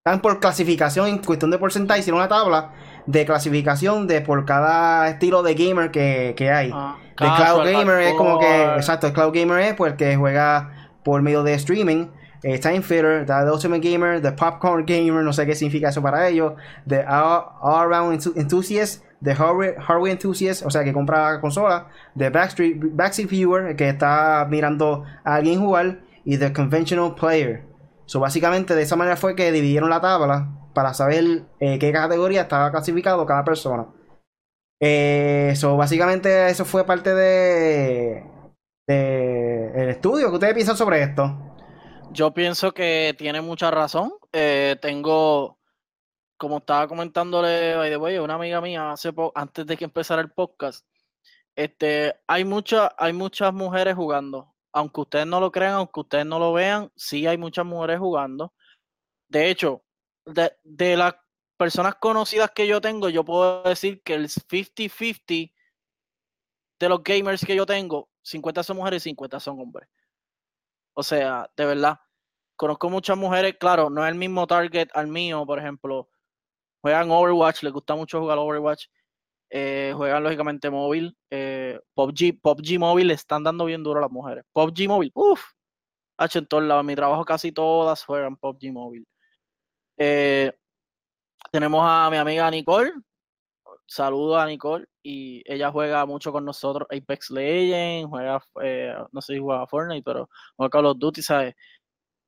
están por clasificación en cuestión de porcentaje. Hicieron una tabla de clasificación de por cada estilo de gamer que, que hay. Ah, The Cloud casual, Gamer es como que, exacto, el Cloud Gamer es pues el que juega por medio de streaming. Eh, Time Fitter, The Ultimate Gamer, The Popcorn Gamer, no sé qué significa eso para ellos. The All, All Around Enthu- Enthusiast, The Hardware, hardware Enthusiast, o sea, que compra consola. The Backstreet, Backseat Viewer, que está mirando a alguien jugar. Y The Conventional Player. So, básicamente, de esa manera fue que dividieron la tabla para saber eh, qué categoría estaba clasificado cada persona. Eh, so, básicamente eso fue parte de, el estudio. ¿Qué ustedes piensan sobre esto? Yo pienso que tiene mucha razón. Eh, tengo, como estaba comentándole, by the way, una amiga mía hace antes de que empezara el podcast. Este, hay muchas, hay muchas mujeres jugando. Aunque ustedes no lo crean, aunque ustedes no lo vean, sí hay muchas mujeres jugando. De hecho, de, de las personas conocidas que yo tengo, yo puedo decir que el 50-50 de los gamers que yo tengo, 50 son mujeres y 50 son hombres. O sea, de verdad, conozco muchas mujeres, claro, no es el mismo target al mío, por ejemplo, juegan Overwatch, les gusta mucho jugar Overwatch. eh, juegan lógicamente móvil. Eh, PUBG, PUBG móvil le están dando bien duro a las mujeres. PUBG móvil, uff, hecho en todos lados. En mi trabajo casi todas juegan PUBG móvil. Eh, tenemos a mi amiga Nicole. Saludo a Nicole y ella juega mucho con nosotros Apex Legends, juega, eh, no sé si juega Fortnite, pero juega Call of Duty, ¿sabes?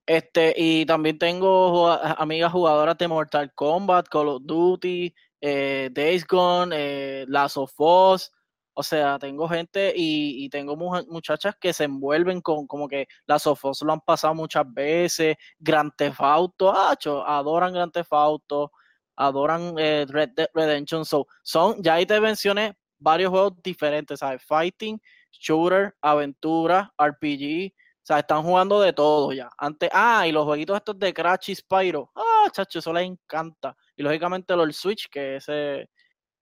Este, y también tengo amigas jugadoras de Mortal Kombat, Call of Duty, eh, Days Gone, eh, Last of Us. O sea, tengo gente y, tengo muchachas que se envuelven con como que Last of Us lo han pasado muchas veces. Grand Theft Auto, adoran Grand Theft Auto, adoran eh, Red Dead Redemption. So, son, ya ahí te mencioné varios juegos diferentes, ¿sabes? Fighting, shooter, aventura, RPG. O sea, están jugando de todo ya. Antes, ah, y los jueguitos estos de Crash y Spyro. Ah, chacho, eso les encanta. Y lógicamente los Switch, que ese.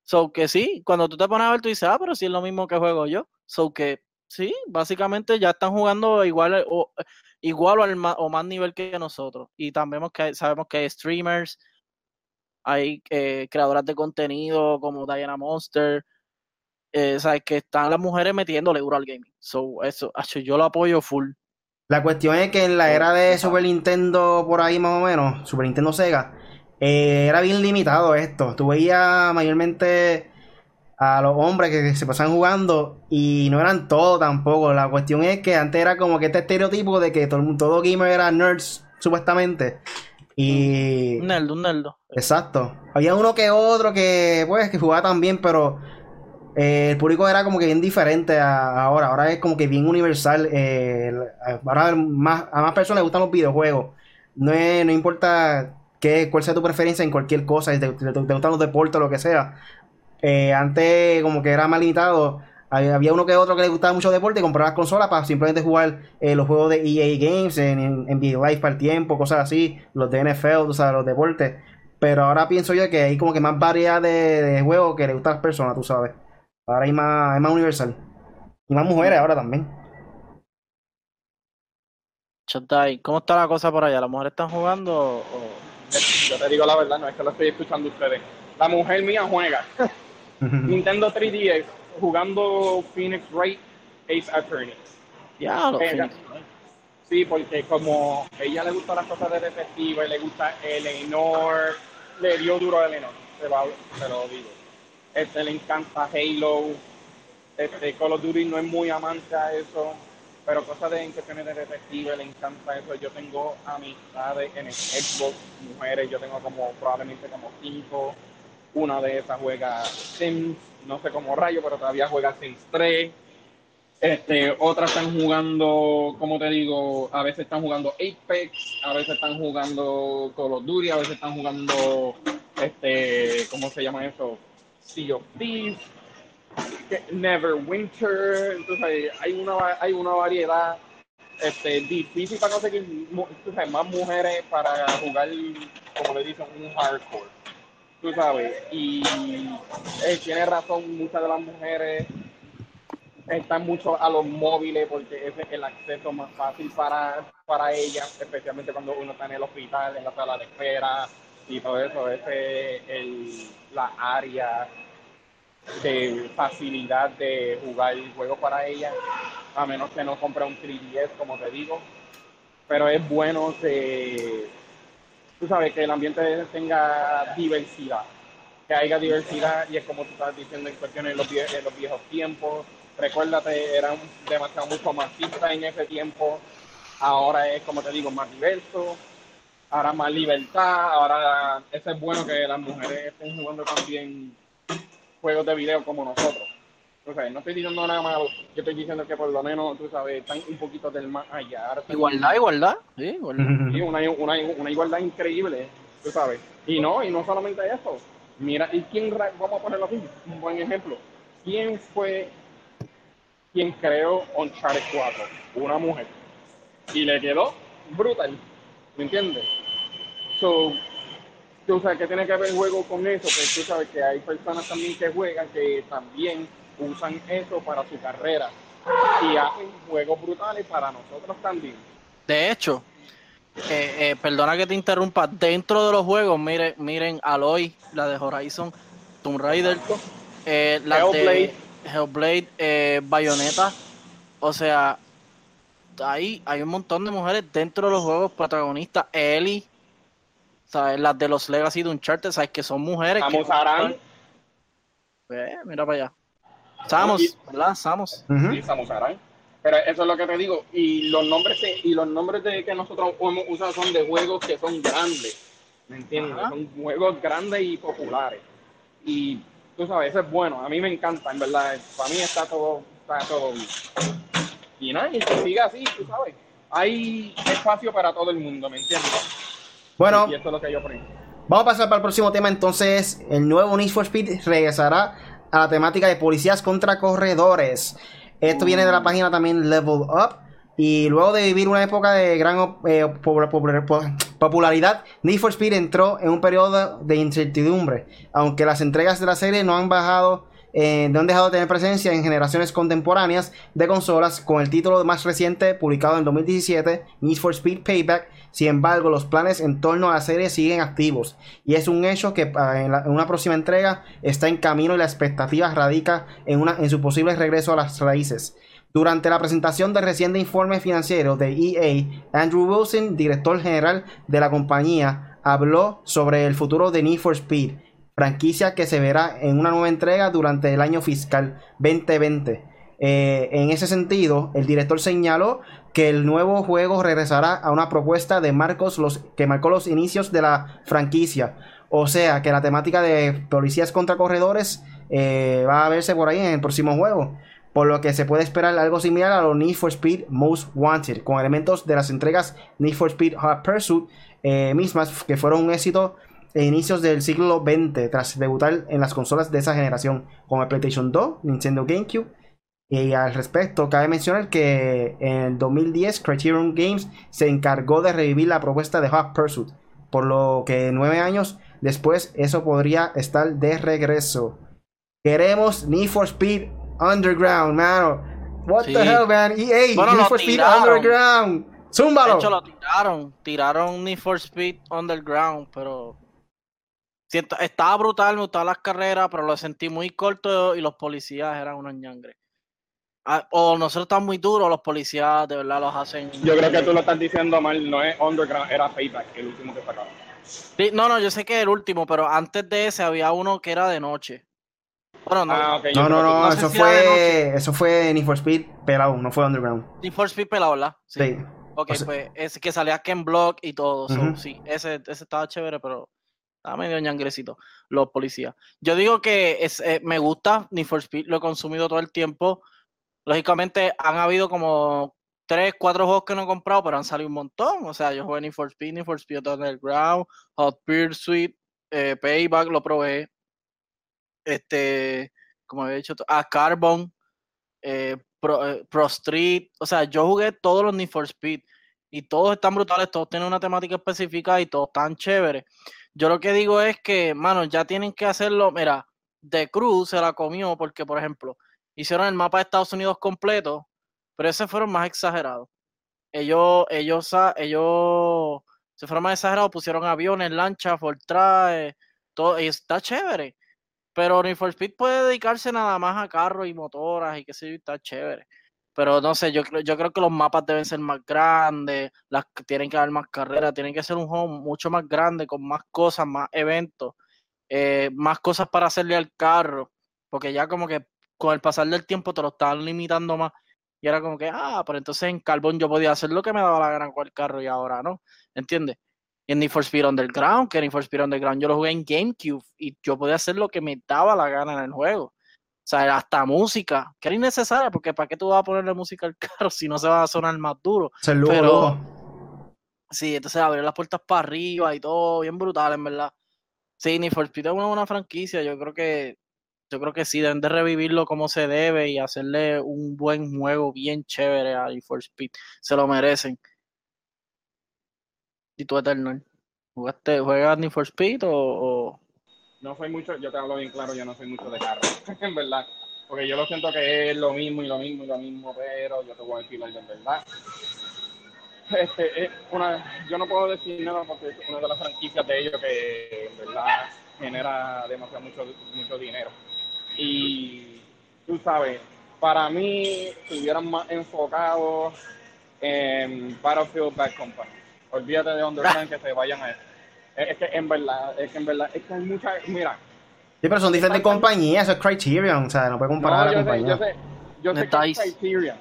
So que sí, cuando tú te pones a ver, tú dices, ah, pero sí es lo mismo que juego yo. So que sí, básicamente ya están jugando igual o, igual o, al o más nivel que nosotros. Y también sabemos que hay streamers, hay eh, creadoras de contenido como Diana Monster. Eh, sabes que están las mujeres metiéndole duro al gaming. So, eso, yo lo apoyo full. La cuestión es que en la era de Super Nintendo, por ahí más o menos, Super Nintendo Sega, eh, era bien limitado esto. Tú veías mayormente a los hombres que se pasaban jugando y no eran todos tampoco. La cuestión es que antes era como que este estereotipo de que todo, todo gamer era nerds, supuestamente. Y. Un nerd, un nerd. Exacto. Había uno que otro que, pues, que jugaba también, pero eh, el público era como que bien diferente a, ahora. Ahora es como que bien universal. Eh, ahora más, a más personas les gustan los videojuegos. No, no importa qué, cuál sea tu preferencia en cualquier cosa. Si te, gustan los deportes o lo que sea. Eh, antes como que era más limitado. Había uno que otro que le gustaba mucho deporte y compraba las consolas para simplemente jugar los juegos de EA Games en, en, Video Live para el tiempo, cosas así, los de NFL, tú sabes, los deportes. Pero ahora pienso yo que hay como que más variedad de, de juegos que le gustan a las personas, tú sabes. Ahora hay más, más universal. Y más mujeres ahora también. Chatay, ¿cómo está la cosa por allá? ¿Las mujeres están jugando o...? Yo te digo la verdad, no es que lo estoy escuchando ustedes. La mujer mía juega Nintendo 3DS jugando Phoenix Wright Ace Attorney. Ya, Sí, porque como ella le gusta las cosas de detective, le gusta Eleanor, le dio duro a Eleanor, se, se lo digo este le encanta Halo, este Call of Duty no es muy amante a eso, pero cosas de cuestiones de detective le encanta eso. Yo tengo amistades en el Xbox, mujeres, yo tengo como probablemente como cinco. Una de esas juega Sims, no sé cómo rayo, pero todavía juega Sims 3. Este, otras están jugando, como te digo, a veces están jugando Apex, a veces están jugando Call of Duty, a veces están jugando, este, ¿cómo se llama eso? Sea of Thieves, Neverwinter, entonces hay una, hay una variedad este, difícil para conseguir más mujeres para jugar, como le dicen, un hardcore. Tú sabes, y eh, tiene razón, muchas de las mujeres están mucho a los móviles porque ese es el acceso más fácil para, para ellas, especialmente cuando uno está en el hospital, en la sala de espera y todo eso. Ese es el, la área de facilidad de jugar el juego para ella, a menos que no compre un 3DS, como te digo. Pero es bueno que, tú sabes, que el ambiente tenga diversidad, que haya diversidad, y es como tú estás diciendo en cuestiones de los, viejos tiempos. Recuérdate, eran demasiado mucho machistas en ese tiempo, ahora es, como te digo, más diverso, ahora más libertad, ahora eso es bueno que las mujeres estén jugando también juegos de video como nosotros. O sea, no estoy diciendo nada malo, yo estoy diciendo que por lo menos, tú sabes, están un poquito del más allá. igualdad, igualdad, sí, igualdad. Sí, una, una, una, igualdad increíble, tú sabes. Y no, y no solamente eso. Mira, ¿y quién, vamos a ponerlo así, un buen ejemplo. ¿Quién fue quien creó Uncharted 4? Una mujer. Y le quedó brutal, ¿me entiendes? So, tú sabes que tiene que ver el juego con eso, pues tú sabes que hay personas también que juegan que también usan eso para su carrera y hacen juegos brutales para nosotros también. De hecho, eh, eh, perdona que te interrumpa, dentro de los juegos, miren, miren Aloy, la de Horizon, Tomb Raider, eh, las de Hellblade, Bayonetta. O sea, ahí hay un montón de mujeres dentro de los juegos protagonistas. Ellie, ¿sabes? Las de los Legacy de Uncharted, ¿sabes? Que son mujeres. Samus Aran. mira para allá. Samus, ¿verdad? Samus. Sí, Samus Aran. Pero eso es lo que te digo. Y los nombres de, y los nombres de que nosotros hemos usado son de juegos que son grandes. ¿Me entiendes? Son juegos grandes y populares. Y tú sabes, eso es bueno. A mí me encanta, en verdad. Para mí está todo, está todo bien. Y nada, y que siga así, tú sabes. Hay espacio para todo el mundo, ¿me entiendes? Bueno. Y esto es lo que yo aprendo. Vamos a pasar para el próximo tema entonces. El nuevo Need for Speed regresará a la temática de policías contra corredores. Esto viene de la página también Level Up. Y luego de vivir una época de gran eh, popularidad, Need for Speed entró en un periodo de incertidumbre. Aunque las entregas de la serie no han bajado eh, no han dejado de tener presencia en generaciones contemporáneas de consolas con el título más reciente publicado en 2017, Need for Speed Payback. Sin embargo, los planes en torno a la serie siguen activos y es un hecho que ah, en, una próxima entrega está en camino y la expectativa radica en, una, en su posible regreso a las raíces. Durante la presentación del reciente informe financiero de EA, Andrew Wilson, director general de la compañía, habló sobre el futuro de Need for Speed franquicia que se verá en una nueva entrega durante el año fiscal 2020. Eh, en ese sentido, el director señaló que el nuevo juego regresará a una propuesta de Marcos los, que marcó los inicios de la franquicia. O sea que la temática de policías contra corredores eh, va a verse por ahí en el próximo juego. Por lo que se puede esperar algo similar a los Need for Speed Most Wanted, con elementos de las entregas Need for Speed Hot Pursuit eh, mismas que fueron un éxito e inicios del siglo XX, tras debutar en las consolas de esa generación, como el PlayStation 2, Nintendo GameCube. Y al respecto, cabe mencionar que en el 2010 Criterion Games se encargó de revivir la propuesta de Hot Pursuit, por lo que nueve años después eso podría estar de regreso. Queremos Need for Speed Underground, mano. What the hell, man? EA, Need for Speed Underground. Zúmbalo. De hecho, lo tiraron. Tiraron Need for Speed Underground, pero estaba brutal, me gustaban las carreras, pero lo sentí muy corto y los policías eran unos ñangres. Ah, o nosotros estamos muy duros, los policías de verdad los hacen. Yo creo que tú lo estás diciendo mal, no es Underground, era Payback, el último que sacaron. Sí, no, no, yo sé que es el último, pero antes de ese había uno que era de noche. Bueno, no, ah, no, no, no, eso, fue, eso fue Need for Speed pelado, no fue Underground. Need for Speed pelado, ¿verdad? Sí. Ok, pues ese que salía Ken Block y todo, sí, ese, ese estaba chévere, pero Está medio ñangrecito, los policías. Yo digo que es, eh, me gusta Need for Speed, lo he consumido todo el tiempo. Lógicamente han habido como tres, cuatro juegos que no he comprado, pero han salido un montón. O sea, yo jugué Need for Speed, Need for Speed Underground, Hot Pursuit, eh, Payback, lo probé. Este, como había dicho, a Carbon, eh, Pro, Pro, Street. O sea, yo jugué todos los Need for Speed y todos están brutales, todos tienen una temática específica y todos están chéveres. Yo lo que digo es que, mano, ya tienen que hacerlo. Mira, The Cruz se la comió porque, por ejemplo, hicieron el mapa de Estados Unidos completo, pero ese fueron más exagerados. Ellos, ellos, ellos se fueron más exagerados, pusieron aviones, lanchas, Fortrae, todo, y está chévere. Pero Need for Speed puede dedicarse nada más a carros y motoras y que sé está chévere. Pero no sé, yo, yo creo que los mapas deben ser más grandes, las tienen que haber más carreras, tienen que ser un juego mucho más grande, con más cosas, más eventos, eh, más cosas para hacerle al carro, porque ya como que con el pasar del tiempo te lo estaban limitando más. Y era como que, ah, pero entonces en Carbon yo podía hacer lo que me daba la gana con el carro y ahora no. ¿Entiendes? Y en Need for Speed Underground, que Need for Speed Underground yo lo jugué en GameCube y yo podía hacer lo que me daba la gana en el juego. O sea, hasta música, que era innecesaria, porque ¿para qué tú vas a ponerle música al carro si no se va a sonar más duro? Pero, sí, entonces abrir las puertas para arriba y todo, bien brutal, en verdad. Sí, Need for Speed es una buena franquicia, yo creo que yo creo que sí, deben de revivirlo como se debe y hacerle un buen juego bien chévere a Need for Speed. Se lo merecen. ¿Y tú, Eternal? ¿Jugaste, ¿Juegas Need for Speed o, no soy mucho, yo te hablo bien claro, yo no soy mucho de carro, en verdad. Porque yo lo siento que es lo mismo y lo mismo y lo mismo, pero yo te voy a decir en verdad. Este, es una, yo no puedo decir nada porque es una de las franquicias de ellos que en verdad genera demasiado mucho, mucho dinero. Y tú sabes, para mí estuvieran más enfocados en Battlefield Bad Company. Olvídate de Underground que se vayan a eso. Es, es que en verdad, es que en verdad, es que hay mucha, mira, Sí, pero son diferentes compañías, eso es Criterion, o sea, no puede comparar no, a la yo sé, compañía. yo sé, yo sé De que es. Criterion.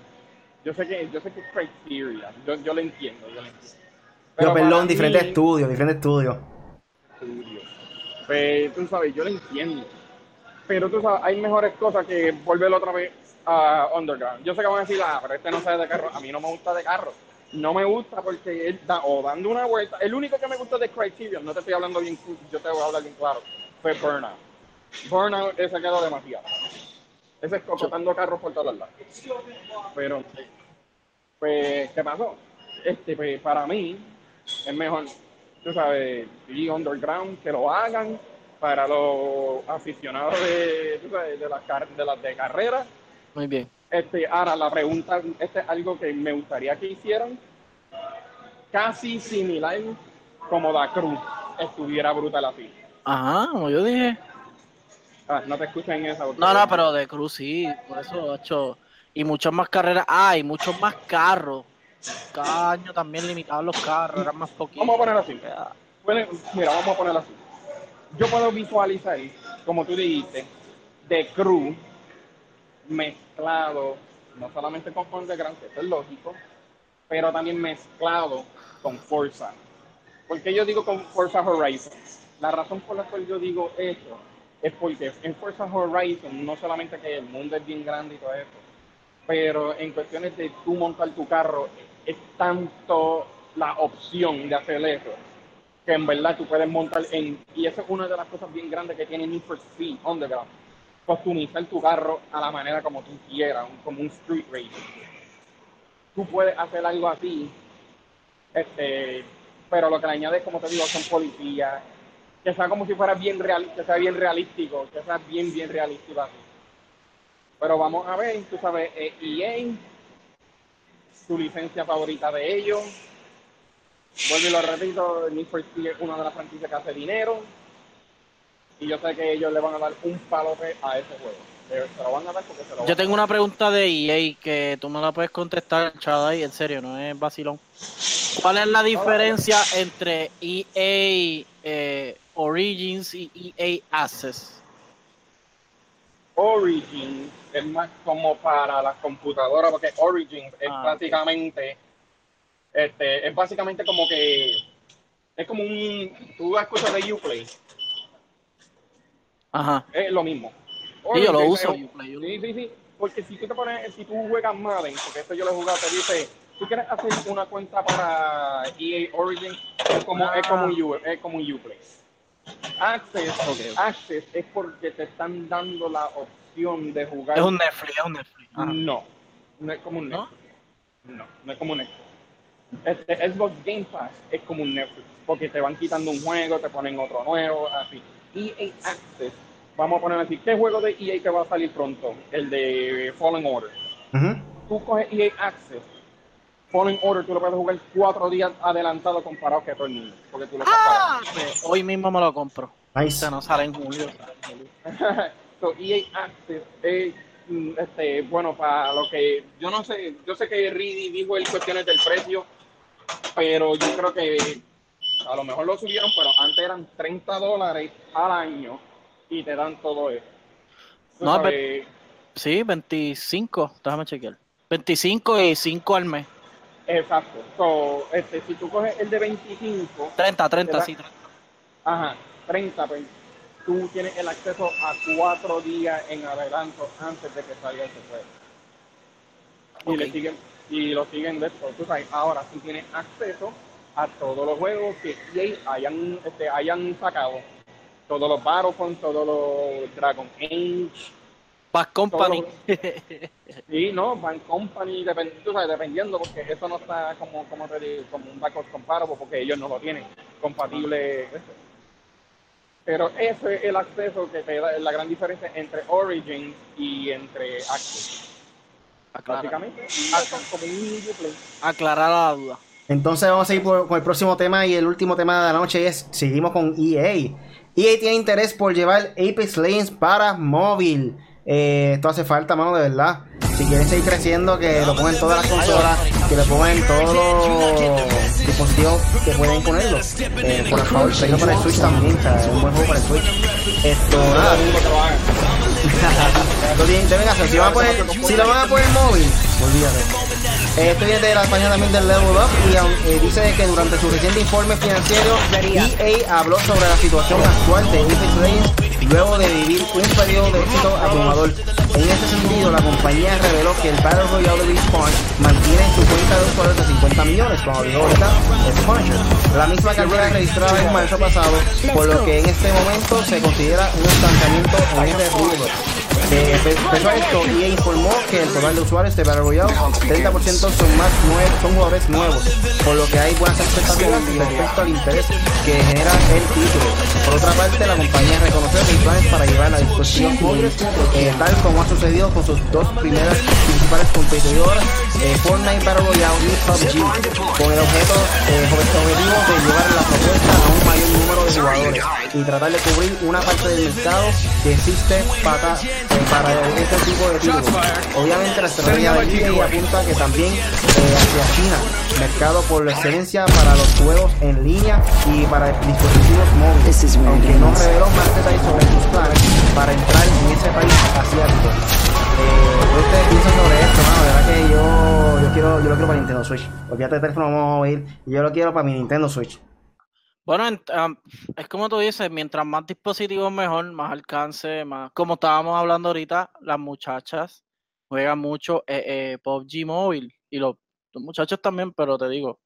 Yo sé que, yo sé que es Criterion. Yo, yo lo entiendo, yo lo entiendo. Pero, para perdón, mí- diferentes estudios, diferentes estudios. estudio. Pues, tú sabes, yo lo entiendo. Pero tú sabes, hay mejores cosas que volver otra vez a Underground. Yo sé que van a decir, ah, pero este no sabe de carro. A mí no me gusta de carro. No me gusta porque él da, o dando una vuelta. El único que me gusta de Criterion, no te estoy hablando bien, yo te voy a hablar bien claro, fue Burnout. Burnout, ese quedó demasiado. Ese es cocotando carros por todos lados. Pero, pues, ¿qué pasó? Este, pues, para mí, es mejor, tú sabes, ir underground, que lo hagan para los aficionados de, de, las, de las de carrera. Muy bien. Este, ahora, la pregunta, este es algo que me gustaría que hicieran, casi similar como Da Cruz estuviera brutal así. Ajá, como yo dije. Ah, no te escuchan en esa. No, no, pero de Cruz sí, por eso, hecho. Y muchas más carreras hay, muchos más carros. Cada año también limitaban los carros, eran más poquitos. Vamos a poner así. Mira, vamos a ponerlo así. Yo puedo visualizar, como tú dijiste, de Cruz mezclado, no solamente con Underground, que eso es lógico, pero también mezclado con Forza. ¿Por qué yo digo con Forza Horizon? La razón por la cual yo digo eso es porque en Forza Horizon no solamente que el mundo es bien grande y todo eso, pero en cuestiones de tú montar tu carro, es tanto la opción de hacer eso, que en verdad tú puedes montar en, y esa es una de las cosas bien grandes que tiene Need for Speed Underground, customizar tu carro a la manera como tú quieras, como un street racer. Tú puedes hacer algo así, este, pero lo que le añades, como te digo, son policías, que sea como si fuera bien real, que sea bien realístico, que sea bien, bien realístico así. Pero vamos a ver, tú sabes, EA, su licencia favorita de ellos. Vuelvo y lo repito, Need for Speed es una de las franquicias que hace dinero. Y yo sé que ellos le van a dar un palote a ese juego. Se, se lo van a dar porque se lo van Yo a tengo una pregunta de EA que tú me la puedes contestar, Chaday, en serio, no es vacilón. ¿Cuál es la diferencia entre EA eh, Origins y EA Access? Origin es más como para las computadoras, porque Origin es Ah, ok. básicamente, este, es básicamente como que, es como un, tú escuchas de Uplay, Ajá. es lo mismo. Sí, yo lo uso, es- Uplay, yo Sí, sí, sí, porque si tú te pones, si tú juegas Madden, porque esto yo lo he jugado, te dice, tú quieres hacer una cuenta para EA Origin, es como, es como un, U- es como un Uplay. Access, Ok, ok. Access es porque te están dando la opción de jugar Es un Netflix, es un Netflix. Ajá. no, no es como un ¿No? Netflix. No, no es como un Netflix. Este, Xbox Game Pass es como un Netflix, porque te van quitando un juego, te ponen otro nuevo, así. EA Access, vamos a poner así, ¿qué juego de EA que va a salir pronto? El de Fallen Order. Ujú. Tú coges EA Access, Fallen Order, tú lo puedes jugar cuatro días adelantado comparado que todo el mundo, porque tú lo Ah, pues, hoy mismo me lo compro. O Nice. sea, no sale en julio. so, EA Access es mm, este, bueno para lo que yo no sé, yo sé que Reedy dijo el cuestiones del precio, pero yo creo que a lo mejor lo subieron, pero antes eran 30 dólares al año y te dan todo eso. No, sabes, Sí, 25, déjame chequear. 25 y 5 al mes. exacto. So, este, si tú coges el de 25, 30, 30, ¿Verdad? sí. 30. Ajá, 30, pues tú tienes el acceso a cuatro días en adelanto antes de que salga ese juego. Y, Ok. le siguen, y lo siguen de sabes, ahora tú tienes acceso a todos los juegos que EA hayan, este, hayan sacado. Todos los Battlefront, todos los Dragon Age. Bad Company. Sí, no, Van Company, depend- tú sabes, dependiendo, porque eso no está como, como te digo, como un backup comparable, porque ellos no lo tienen compatible. eso. Pero ese es el acceso que te da, la gran diferencia entre Origins y entre Access. Aclara- Básicamente, Access como un play. aclarar la duda. Entonces vamos a ir por- con el próximo tema y el último tema de la noche es, seguimos con EA. EA tiene interés por llevar Apex Legends para móvil. Eh, esto hace falta, mano, de verdad. Si quieren seguir creciendo, que lo pongan en todas las consolas, que lo pongan en todos los dispositivos que pueden ponerlo. Eh, por favor, tengo para el Switch también, o sea, es un buen juego para el Switch. Esto, nada. Si, van a poner, si lo van a poner móvil, olvídate. Eh, Esto viene de la página también del Level Up y eh, dice que durante su reciente informe financiero EA habló sobre la situación actual de Legends luego de vivir un periodo de éxito abrumador. En ese sentido, la compañía reveló que el Battle Royale de Respawn mantiene en su cuenta de usuarios de 50 millones, como dijo ahorita Punisher, la misma cantidad registrada en marzo pasado, por lo que en este momento se considera un estancamiento en este rubro. Eh, pe- pese a esto, EA informó que el total de usuarios de Battle Royale, 30% son más nuevos, son jugadores nuevos, por lo que hay buenas expectativas respecto al interés que genera el título. Por otra parte, la compañía reconoció que hay planes para llevar a dispositivos móviles, eh, tal como ha sucedido con sus dos primeras principales competidoras, eh, Fortnite Battle Royale y PUBG, con el objeto, eh, objetivo de llevar la propuesta a un mayor número de jugadores y tratar de cubrir una parte del mercado que existe para, eh, para este tipo de títulos. Obviamente la estrategia de EA apunta que también eh, hacia China, mercado por excelencia para los juegos en línea y para dispositivos móviles, aunque no reveló más detalles sobre sus planes para entrar en ese país asiático. Eh, ¿qué ustedes piensan sobre esto, mano? De verdad que yo, yo quiero, yo lo quiero para Nintendo Switch. Olvídate de teléfono, vamos a ir. Yo lo quiero para mi Nintendo Switch. Bueno, en- am, es como tú dices, mientras más dispositivos mejor, más alcance, más... Como estábamos hablando ahorita, las muchachas juegan mucho eh, eh, PUBG móvil y los, los muchachos también, pero te digo,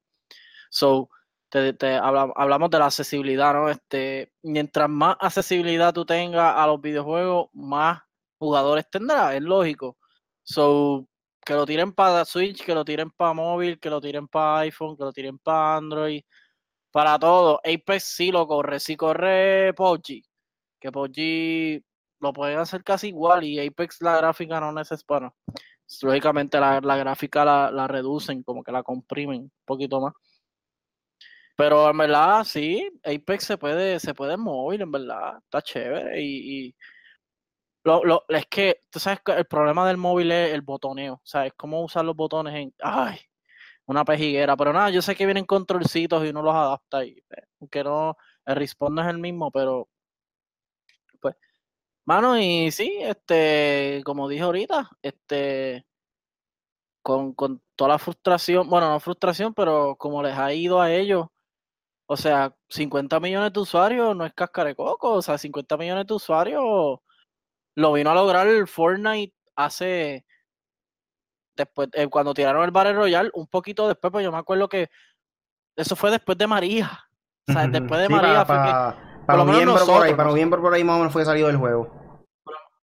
so, te, te habla- hablamos de la accesibilidad, ¿no? Este, mientras más accesibilidad tú tengas a los videojuegos, más jugadores tendrás, es lógico. So, que lo tiren para Switch, que lo tiren para móvil, que lo tiren para iPhone, que lo tiren para Android para todo. Apex sí lo corre, sí corre PUBG. Que PUBG lo pueden hacer casi igual y Apex la gráfica no necesita. Lógicamente la, la gráfica la, la reducen, como que la comprimen un poquito más. Pero en verdad, sí, Apex se puede, se puede móvil, en verdad, está chévere. Y, y lo, lo- es que, tú sabes que el problema del móvil es el botoneo. O sea, es cómo usar los botones en. ¡Ay! Una pejiguera, pero nada, yo sé que vienen controlcitos y uno los adapta y eh, aunque no, el respawn no es el mismo, pero pues, mano, y sí, este, como dije ahorita, este, con, con toda la frustración, bueno, no frustración, pero como les ha ido a ellos, o sea, 50 millones de usuarios no es cáscara de coco, o sea, 50 millones de usuarios lo vino a lograr Fortnite hace después, eh, cuando tiraron el Battle Royale, un poquito después, pues yo me acuerdo que eso fue después de María. O sea, después de Sí, María para, fue que, para, noviembre por ahí, nosotros, para nosotros. noviembre por ahí más o menos fue salido el juego.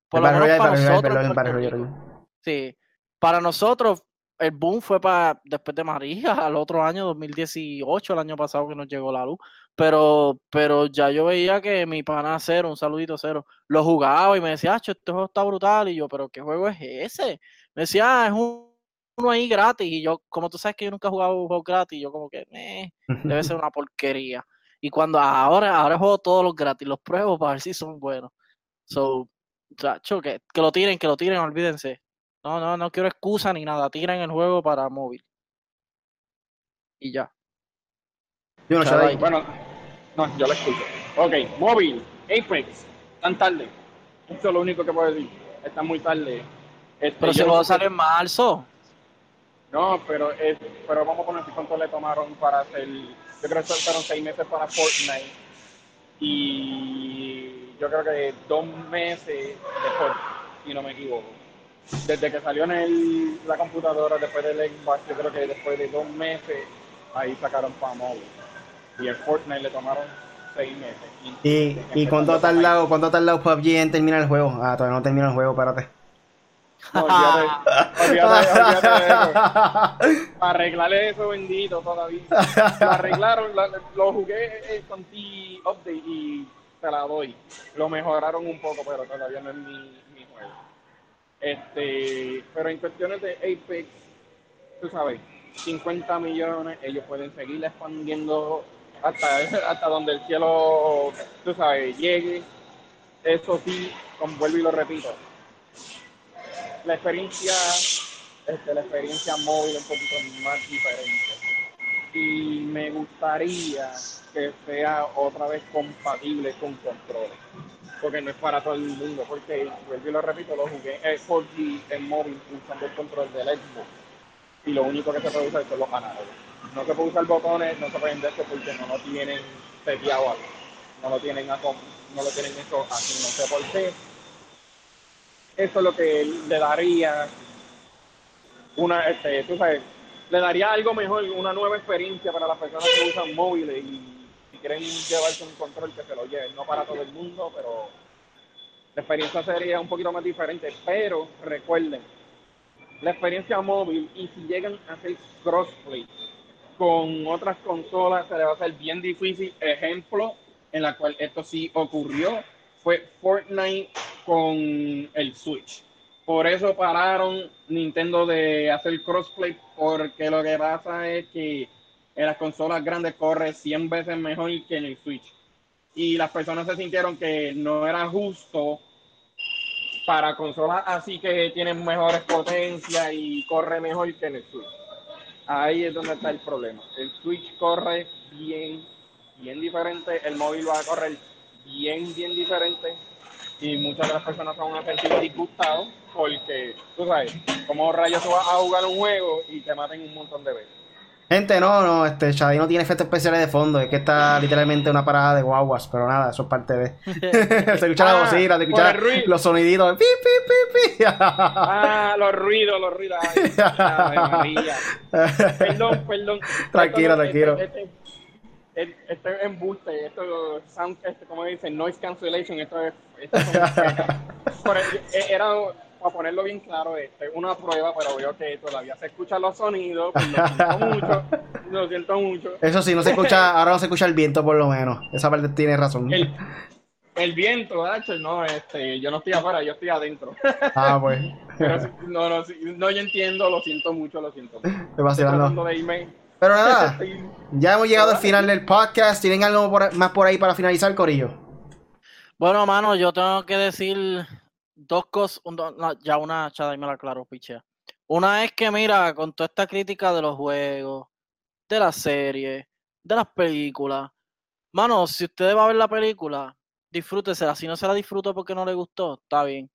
por El lo Battle menos Royale, para Battle Royale, nosotros, perdón, en el Battle Puerto Royale. Rico, sí, para nosotros el boom fue para después de María, al otro año, 2018, el año pasado que nos llegó la luz. Pero, pero ya yo veía que mi pana cero, un saludito cero, lo jugaba y me decía, "Acho, este juego está brutal. Y yo, pero ¿qué juego es ese? Me decía, "Ah, es un- uno ahí gratis. Y yo, como tú sabes que yo nunca he jugado un juego gratis, yo como que, "Eh, debe ser una porquería. Y cuando ahora, ahora juego todos los gratis, los pruebo para ver si son buenos. So, chacho, que, que lo tiren, que lo tiren, olvídense. No, no, no quiero excusa ni nada. Tiren el juego para móvil. Y ya. Yo no sé. Bueno, no, yo lo escucho. Ok, móvil, Apex, tan tarde. Esto es lo único que puedo decir. Está muy tarde. Este, Pero el no juego sé- sale en marzo. No, pero, es, pero vamos a poner cuánto le tomaron para hacer. Yo creo que fueron seis meses para Fortnite. Y yo creo que dos meses después, si no me equivoco. Desde que salió en el, la computadora, después del Xbox, yo creo que después de dos meses, ahí sacaron para móvil. Y el Fortnite le tomaron seis meses. ¿Y, y cuánto ha tardado, cuánto ha tardado PUBG en terminar el juego? Ah, todavía no termina el juego, espérate. No, olvídate, olvídate, olvídate de eso. Para arreglarle eso bendito todavía. Lo arreglaron, la- lo jugué eh, con T Update y te la doy. Lo mejoraron un poco, pero todavía no es mi, mi juego. Este, pero en cuestiones de Apex, tú sabes, 50 millones, ellos pueden seguir expandiendo hasta, hasta donde el cielo, tú sabes, llegue. Eso sí, vuelvo y lo repito, la experiencia, este, la experiencia móvil es un poquito más diferente. Y me gustaría que sea otra vez compatible con controles. Porque no es para todo el mundo, porque vuelvo y lo repito, lo jugué en 4G en móvil usando el control del Xbox. Y lo único que se puede usar son los análogos. No se puede usar botones, no se pueden esto porque no lo tienen seteado algo. No lo tienen a, no lo tienen eso así, no sé por qué eso es lo que le daría una, este, tú sabes, le daría algo mejor, una nueva experiencia para las personas que usan móviles y quieren llevarse un control que se lo lleven, no para todo el mundo, pero la experiencia sería un poquito más diferente, pero recuerden, la experiencia móvil y si llegan a hacer crossplay con otras consolas se le va a hacer bien difícil, ejemplo en la cual esto sí ocurrió fue Fortnite con el Switch. Por eso pararon Nintendo de hacer crossplay, porque lo que pasa es que en las consolas grandes corre 100 veces mejor que en el Switch. Y las personas se sintieron que no era justo para consolas así que tienen mejores potencias y corre mejor que en el Switch. Ahí es donde está el problema. El Switch corre bien, bien diferente. El móvil va a correr bien, bien diferente y muchas de las personas van a sentir disgustados porque, tú sabes, como rayos tú vas a jugar un juego y te maten un montón de veces. Gente, no, no, este Shadi no tiene efectos especiales de fondo, es que está literalmente una parada de guaguas, pero nada, eso es parte de. se escucha la bocina, se escucha los soniditos pi, pi, pi, pi. ah, los ruidos, los ruidos. Ay, perdón, perdón. Tranquilo, tranquilo. Este, esto es embuste, esto sound, este, como dicen, noise cancellation, esto es, esto e, era para ponerlo bien claro, este, una prueba, pero veo que todavía se escuchan los sonidos, pues lo siento mucho, lo siento mucho. Eso sí, no se escucha, ahora no se escucha el viento por lo menos, esa parte tiene razón. El, el viento, no, este, yo no estoy afuera, yo estoy adentro. Ah, pues. Pero, no, no, no, yo entiendo, lo siento mucho, lo siento. Estoy vacilando. Pero nada, ya hemos llegado al final del podcast. ¿Tienen algo más por ahí para finalizar, Corillo? Bueno, mano, yo tengo que decir dos cosas. ya una, chada, y me la aclaro, pichea. Una es que, mira, con toda esta crítica de los juegos, de la serie, de las películas. Mano, si usted va a ver la película, disfrútesela. Si no se la disfruto porque no le gustó, está bien.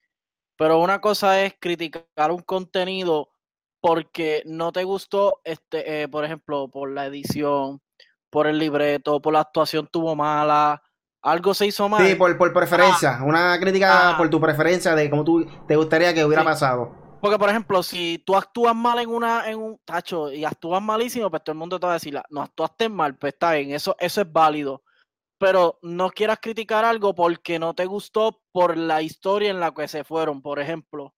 Pero una cosa es criticar un contenido porque no te gustó, este, eh, por ejemplo, por la edición, por el libreto, por la actuación tuvo mala, algo se hizo mal. Sí, por, por preferencia, ah. una crítica ah. por tu preferencia de cómo tú te gustaría que hubiera pasado. Porque, por ejemplo, si tú actúas mal en una, en un tacho y actúas malísimo, pues todo el mundo te va a decir, no actuaste mal, pues está bien, eso, eso es válido. Pero no quieras criticar algo porque no te gustó por la historia en la que se fueron. Por ejemplo,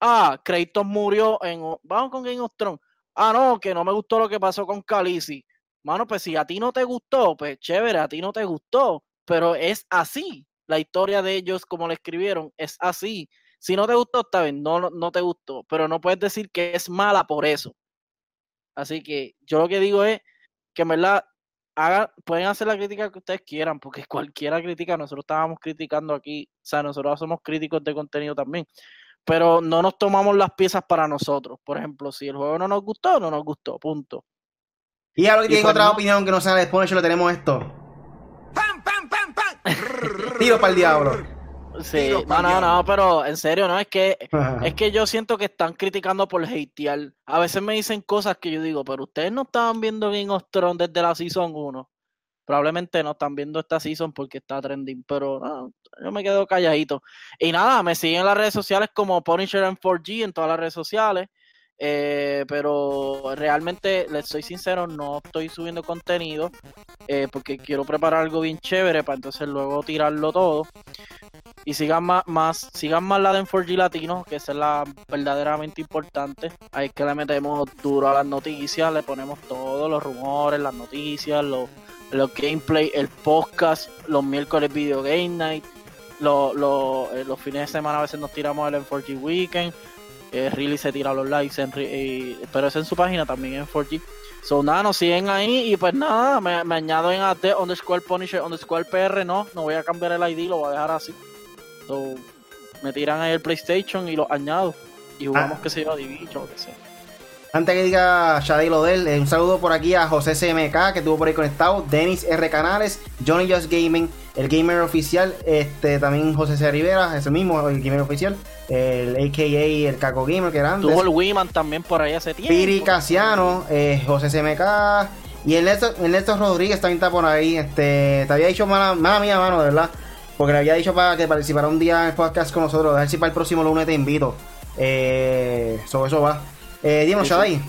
ah, Kratos murió en. Vamos con Game of Thrones. Ah, no, que no me gustó lo que pasó con Khaleesi. Mano, pues si a ti no te gustó, pues chévere, a ti no te gustó. Pero es así. La historia de ellos, como le escribieron, es así. Si no te gustó, está bien, no, no te gustó. Pero no puedes decir que es mala por eso. Así que yo lo que digo es que en verdad hagan, pueden hacer la crítica que ustedes quieran, porque cualquiera crítica, nosotros estábamos criticando aquí, o sea, nosotros somos críticos de contenido también pero no nos tomamos las piezas para nosotros. Por ejemplo, si el juego no nos gustó, no nos gustó, punto. Y algo que tienen pues otra opinión que no sea de Punisher, lo tenemos esto. Tiro para el diablo. Sí, no, no, no, pero en serio, no, es que es que yo siento que están criticando por hatear. A veces me dicen cosas que yo digo, pero ustedes no estaban viendo Game of Thrones desde la Season 1. Probablemente no están viendo esta season porque está trending, pero no, yo me quedo calladito. Y nada, me siguen en las redes sociales como Punisher en 4G en todas las redes sociales. Eh, pero realmente, les soy sincero, no estoy subiendo contenido eh, porque quiero preparar algo bien chévere para entonces luego tirarlo todo. Y sigan más, sigan más la de 4G Latino, que esa es la verdaderamente importante. Ahí es que le metemos duro a las noticias, le ponemos todos los rumores, las noticias, los los gameplay, el podcast, los miércoles video game night, los, eh, los, fines de semana a veces nos tiramos el M4G Weekend, eh, Really se tira los lives, en, pero es en su página también en 4G. So, nada, nos siguen ahí y pues nada, me, me añado en AD underscore Punisher underscore PR, no, no voy a cambiar el ID, lo voy a dejar así. So, me tiran ahí el PlayStation y lo añado y jugamos Ah. que se yo, Division o que sea. Antes que diga Shadi lo de él, eh, un saludo por aquí a José CMK que estuvo por ahí conectado, Denis R Canales, Johnny Just Gaming, el gamer oficial, este también José C. Rivera, ese mismo, el gamer oficial, el AKA el Caco Gamer que era antes. Tuvo el Wiman también por ahí hace tiempo. Piri Casiano, eh, José CMK y el Néstor, el Néstor Rodríguez también está por ahí. Este, te había dicho, mala, mala mía, mano, de verdad. Porque le había dicho para que participara un día en el podcast con nosotros. A ver si para el próximo lunes te invito. Eh, sobre eso va. Eh, Sí, sí.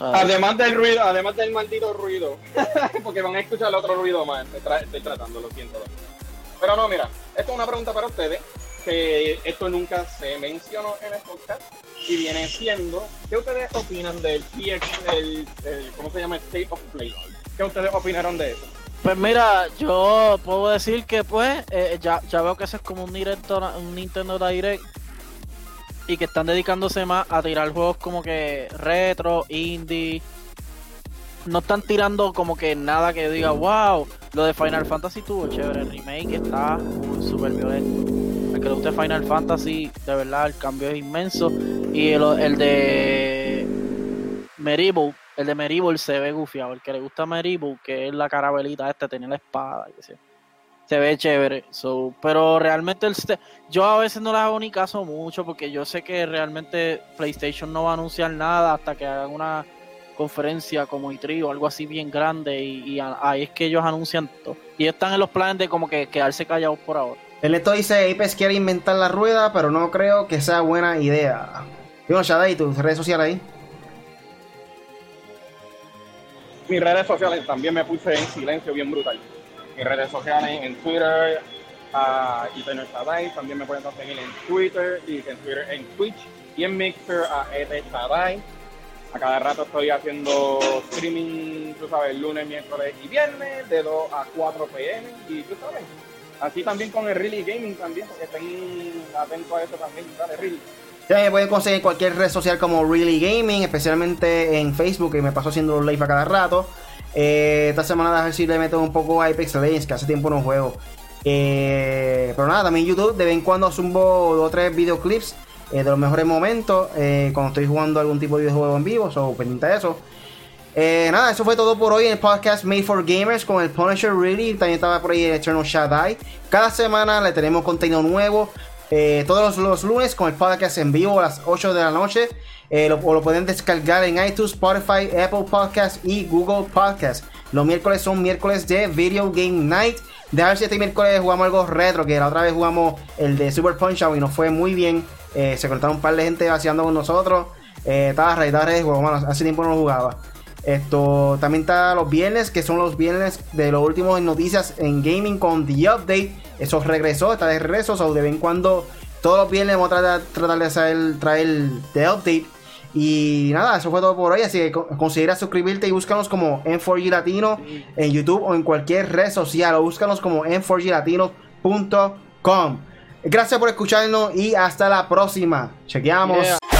Además del ruido, además del maldito ruido, porque van a escuchar el otro ruido más. Estoy, tra- estoy tratando, lo siento. Pero no, mira, esto es una pregunta para ustedes, que esto nunca se mencionó en el podcast, y viene siendo, ¿qué ustedes opinan del PX, el, el- ¿cómo se llama? State of Play. ¿Qué ustedes opinaron de eso? Pues mira, yo puedo decir que pues eh, ya, ya veo que eso es como un, directo, un Nintendo Direct y que están dedicándose más a tirar juegos como que retro, indie. No están tirando como que nada que diga, wow, lo de Final Fantasy tuvo chévere, el remake está súper violento. El que le guste Final Fantasy, de verdad, el cambio es inmenso. Y el, el de Meribel, el de Meribel se ve gufiado. El que le gusta Meribel, que es la carabelita esta, tenía la espada, y se, se ve chévere. So, pero realmente el yo a veces no le hago ni caso mucho porque yo sé que realmente PlayStation no va a anunciar nada hasta que hagan una conferencia como E3 o algo así bien grande y, ahí es que ellos anuncian todo. Y están en los planes de como que quedarse callados por ahora. El Neto dice: Apex quiere inventar la rueda, pero no creo que sea buena idea. Dímelo, Shadai, tus redes sociales ahí. Mis redes sociales también me puse en silencio bien brutal. Mis redes sociales en Twitter, Eternal Sadai, también me pueden conseguir en Twitter, y en Twitter, en Twitch y en Mixer a ET Sadai. A cada rato estoy haciendo streaming, tú sabes, lunes, miércoles y viernes, de 2 a 4 pm, y tú sabes. Así también con el Really Gaming también, porque estén atentos a eso también, dale, Really. Ya me pueden conseguir cualquier red social como Really Gaming, especialmente en Facebook, que me paso haciendo los live a cada rato. Eh, esta semana a ver si le meto un poco a Apex Legends, que hace tiempo no juego. Eh, pero nada, también YouTube, de vez en cuando zumbo dos o tres videoclips eh, de los mejores momentos, cuando estoy jugando algún tipo de videojuego en vivo, o pendiente de eso. Nada, eso fue todo por hoy en el podcast Made for Gamers con el Punisher Really. También estaba por ahí el Eternal Shaddai. Cada semana le tenemos contenido nuevo. todos los, los lunes con el podcast en vivo a las 8 de la noche. Eh, lo, o lo pueden descargar en iTunes, Spotify, Apple Podcast y Google Podcast. Los miércoles son miércoles de Video Game Night. De ver si este miércoles jugamos algo retro. Que la otra vez jugamos el de Super Punch Out y nos fue muy bien. Eh, se conectaron un par de gente vaciando con nosotros. Eh, estaba rey, estaba rey. Mano, hace tiempo no lo jugaba. Esto también está los viernes, que son los viernes de los últimos noticias en gaming con The Update. Eso regresó, está de regreso. O de vez en cuando, todos los viernes vamos a tratar, tratar de traer The Update. Y nada, eso fue todo por hoy. Así que co- considera suscribirte y búscanos como N4G Latino en YouTube o en cualquier red social. O búscanos como N4GLatino.com. Gracias por escucharnos y hasta la próxima. Chequeamos. Yeah.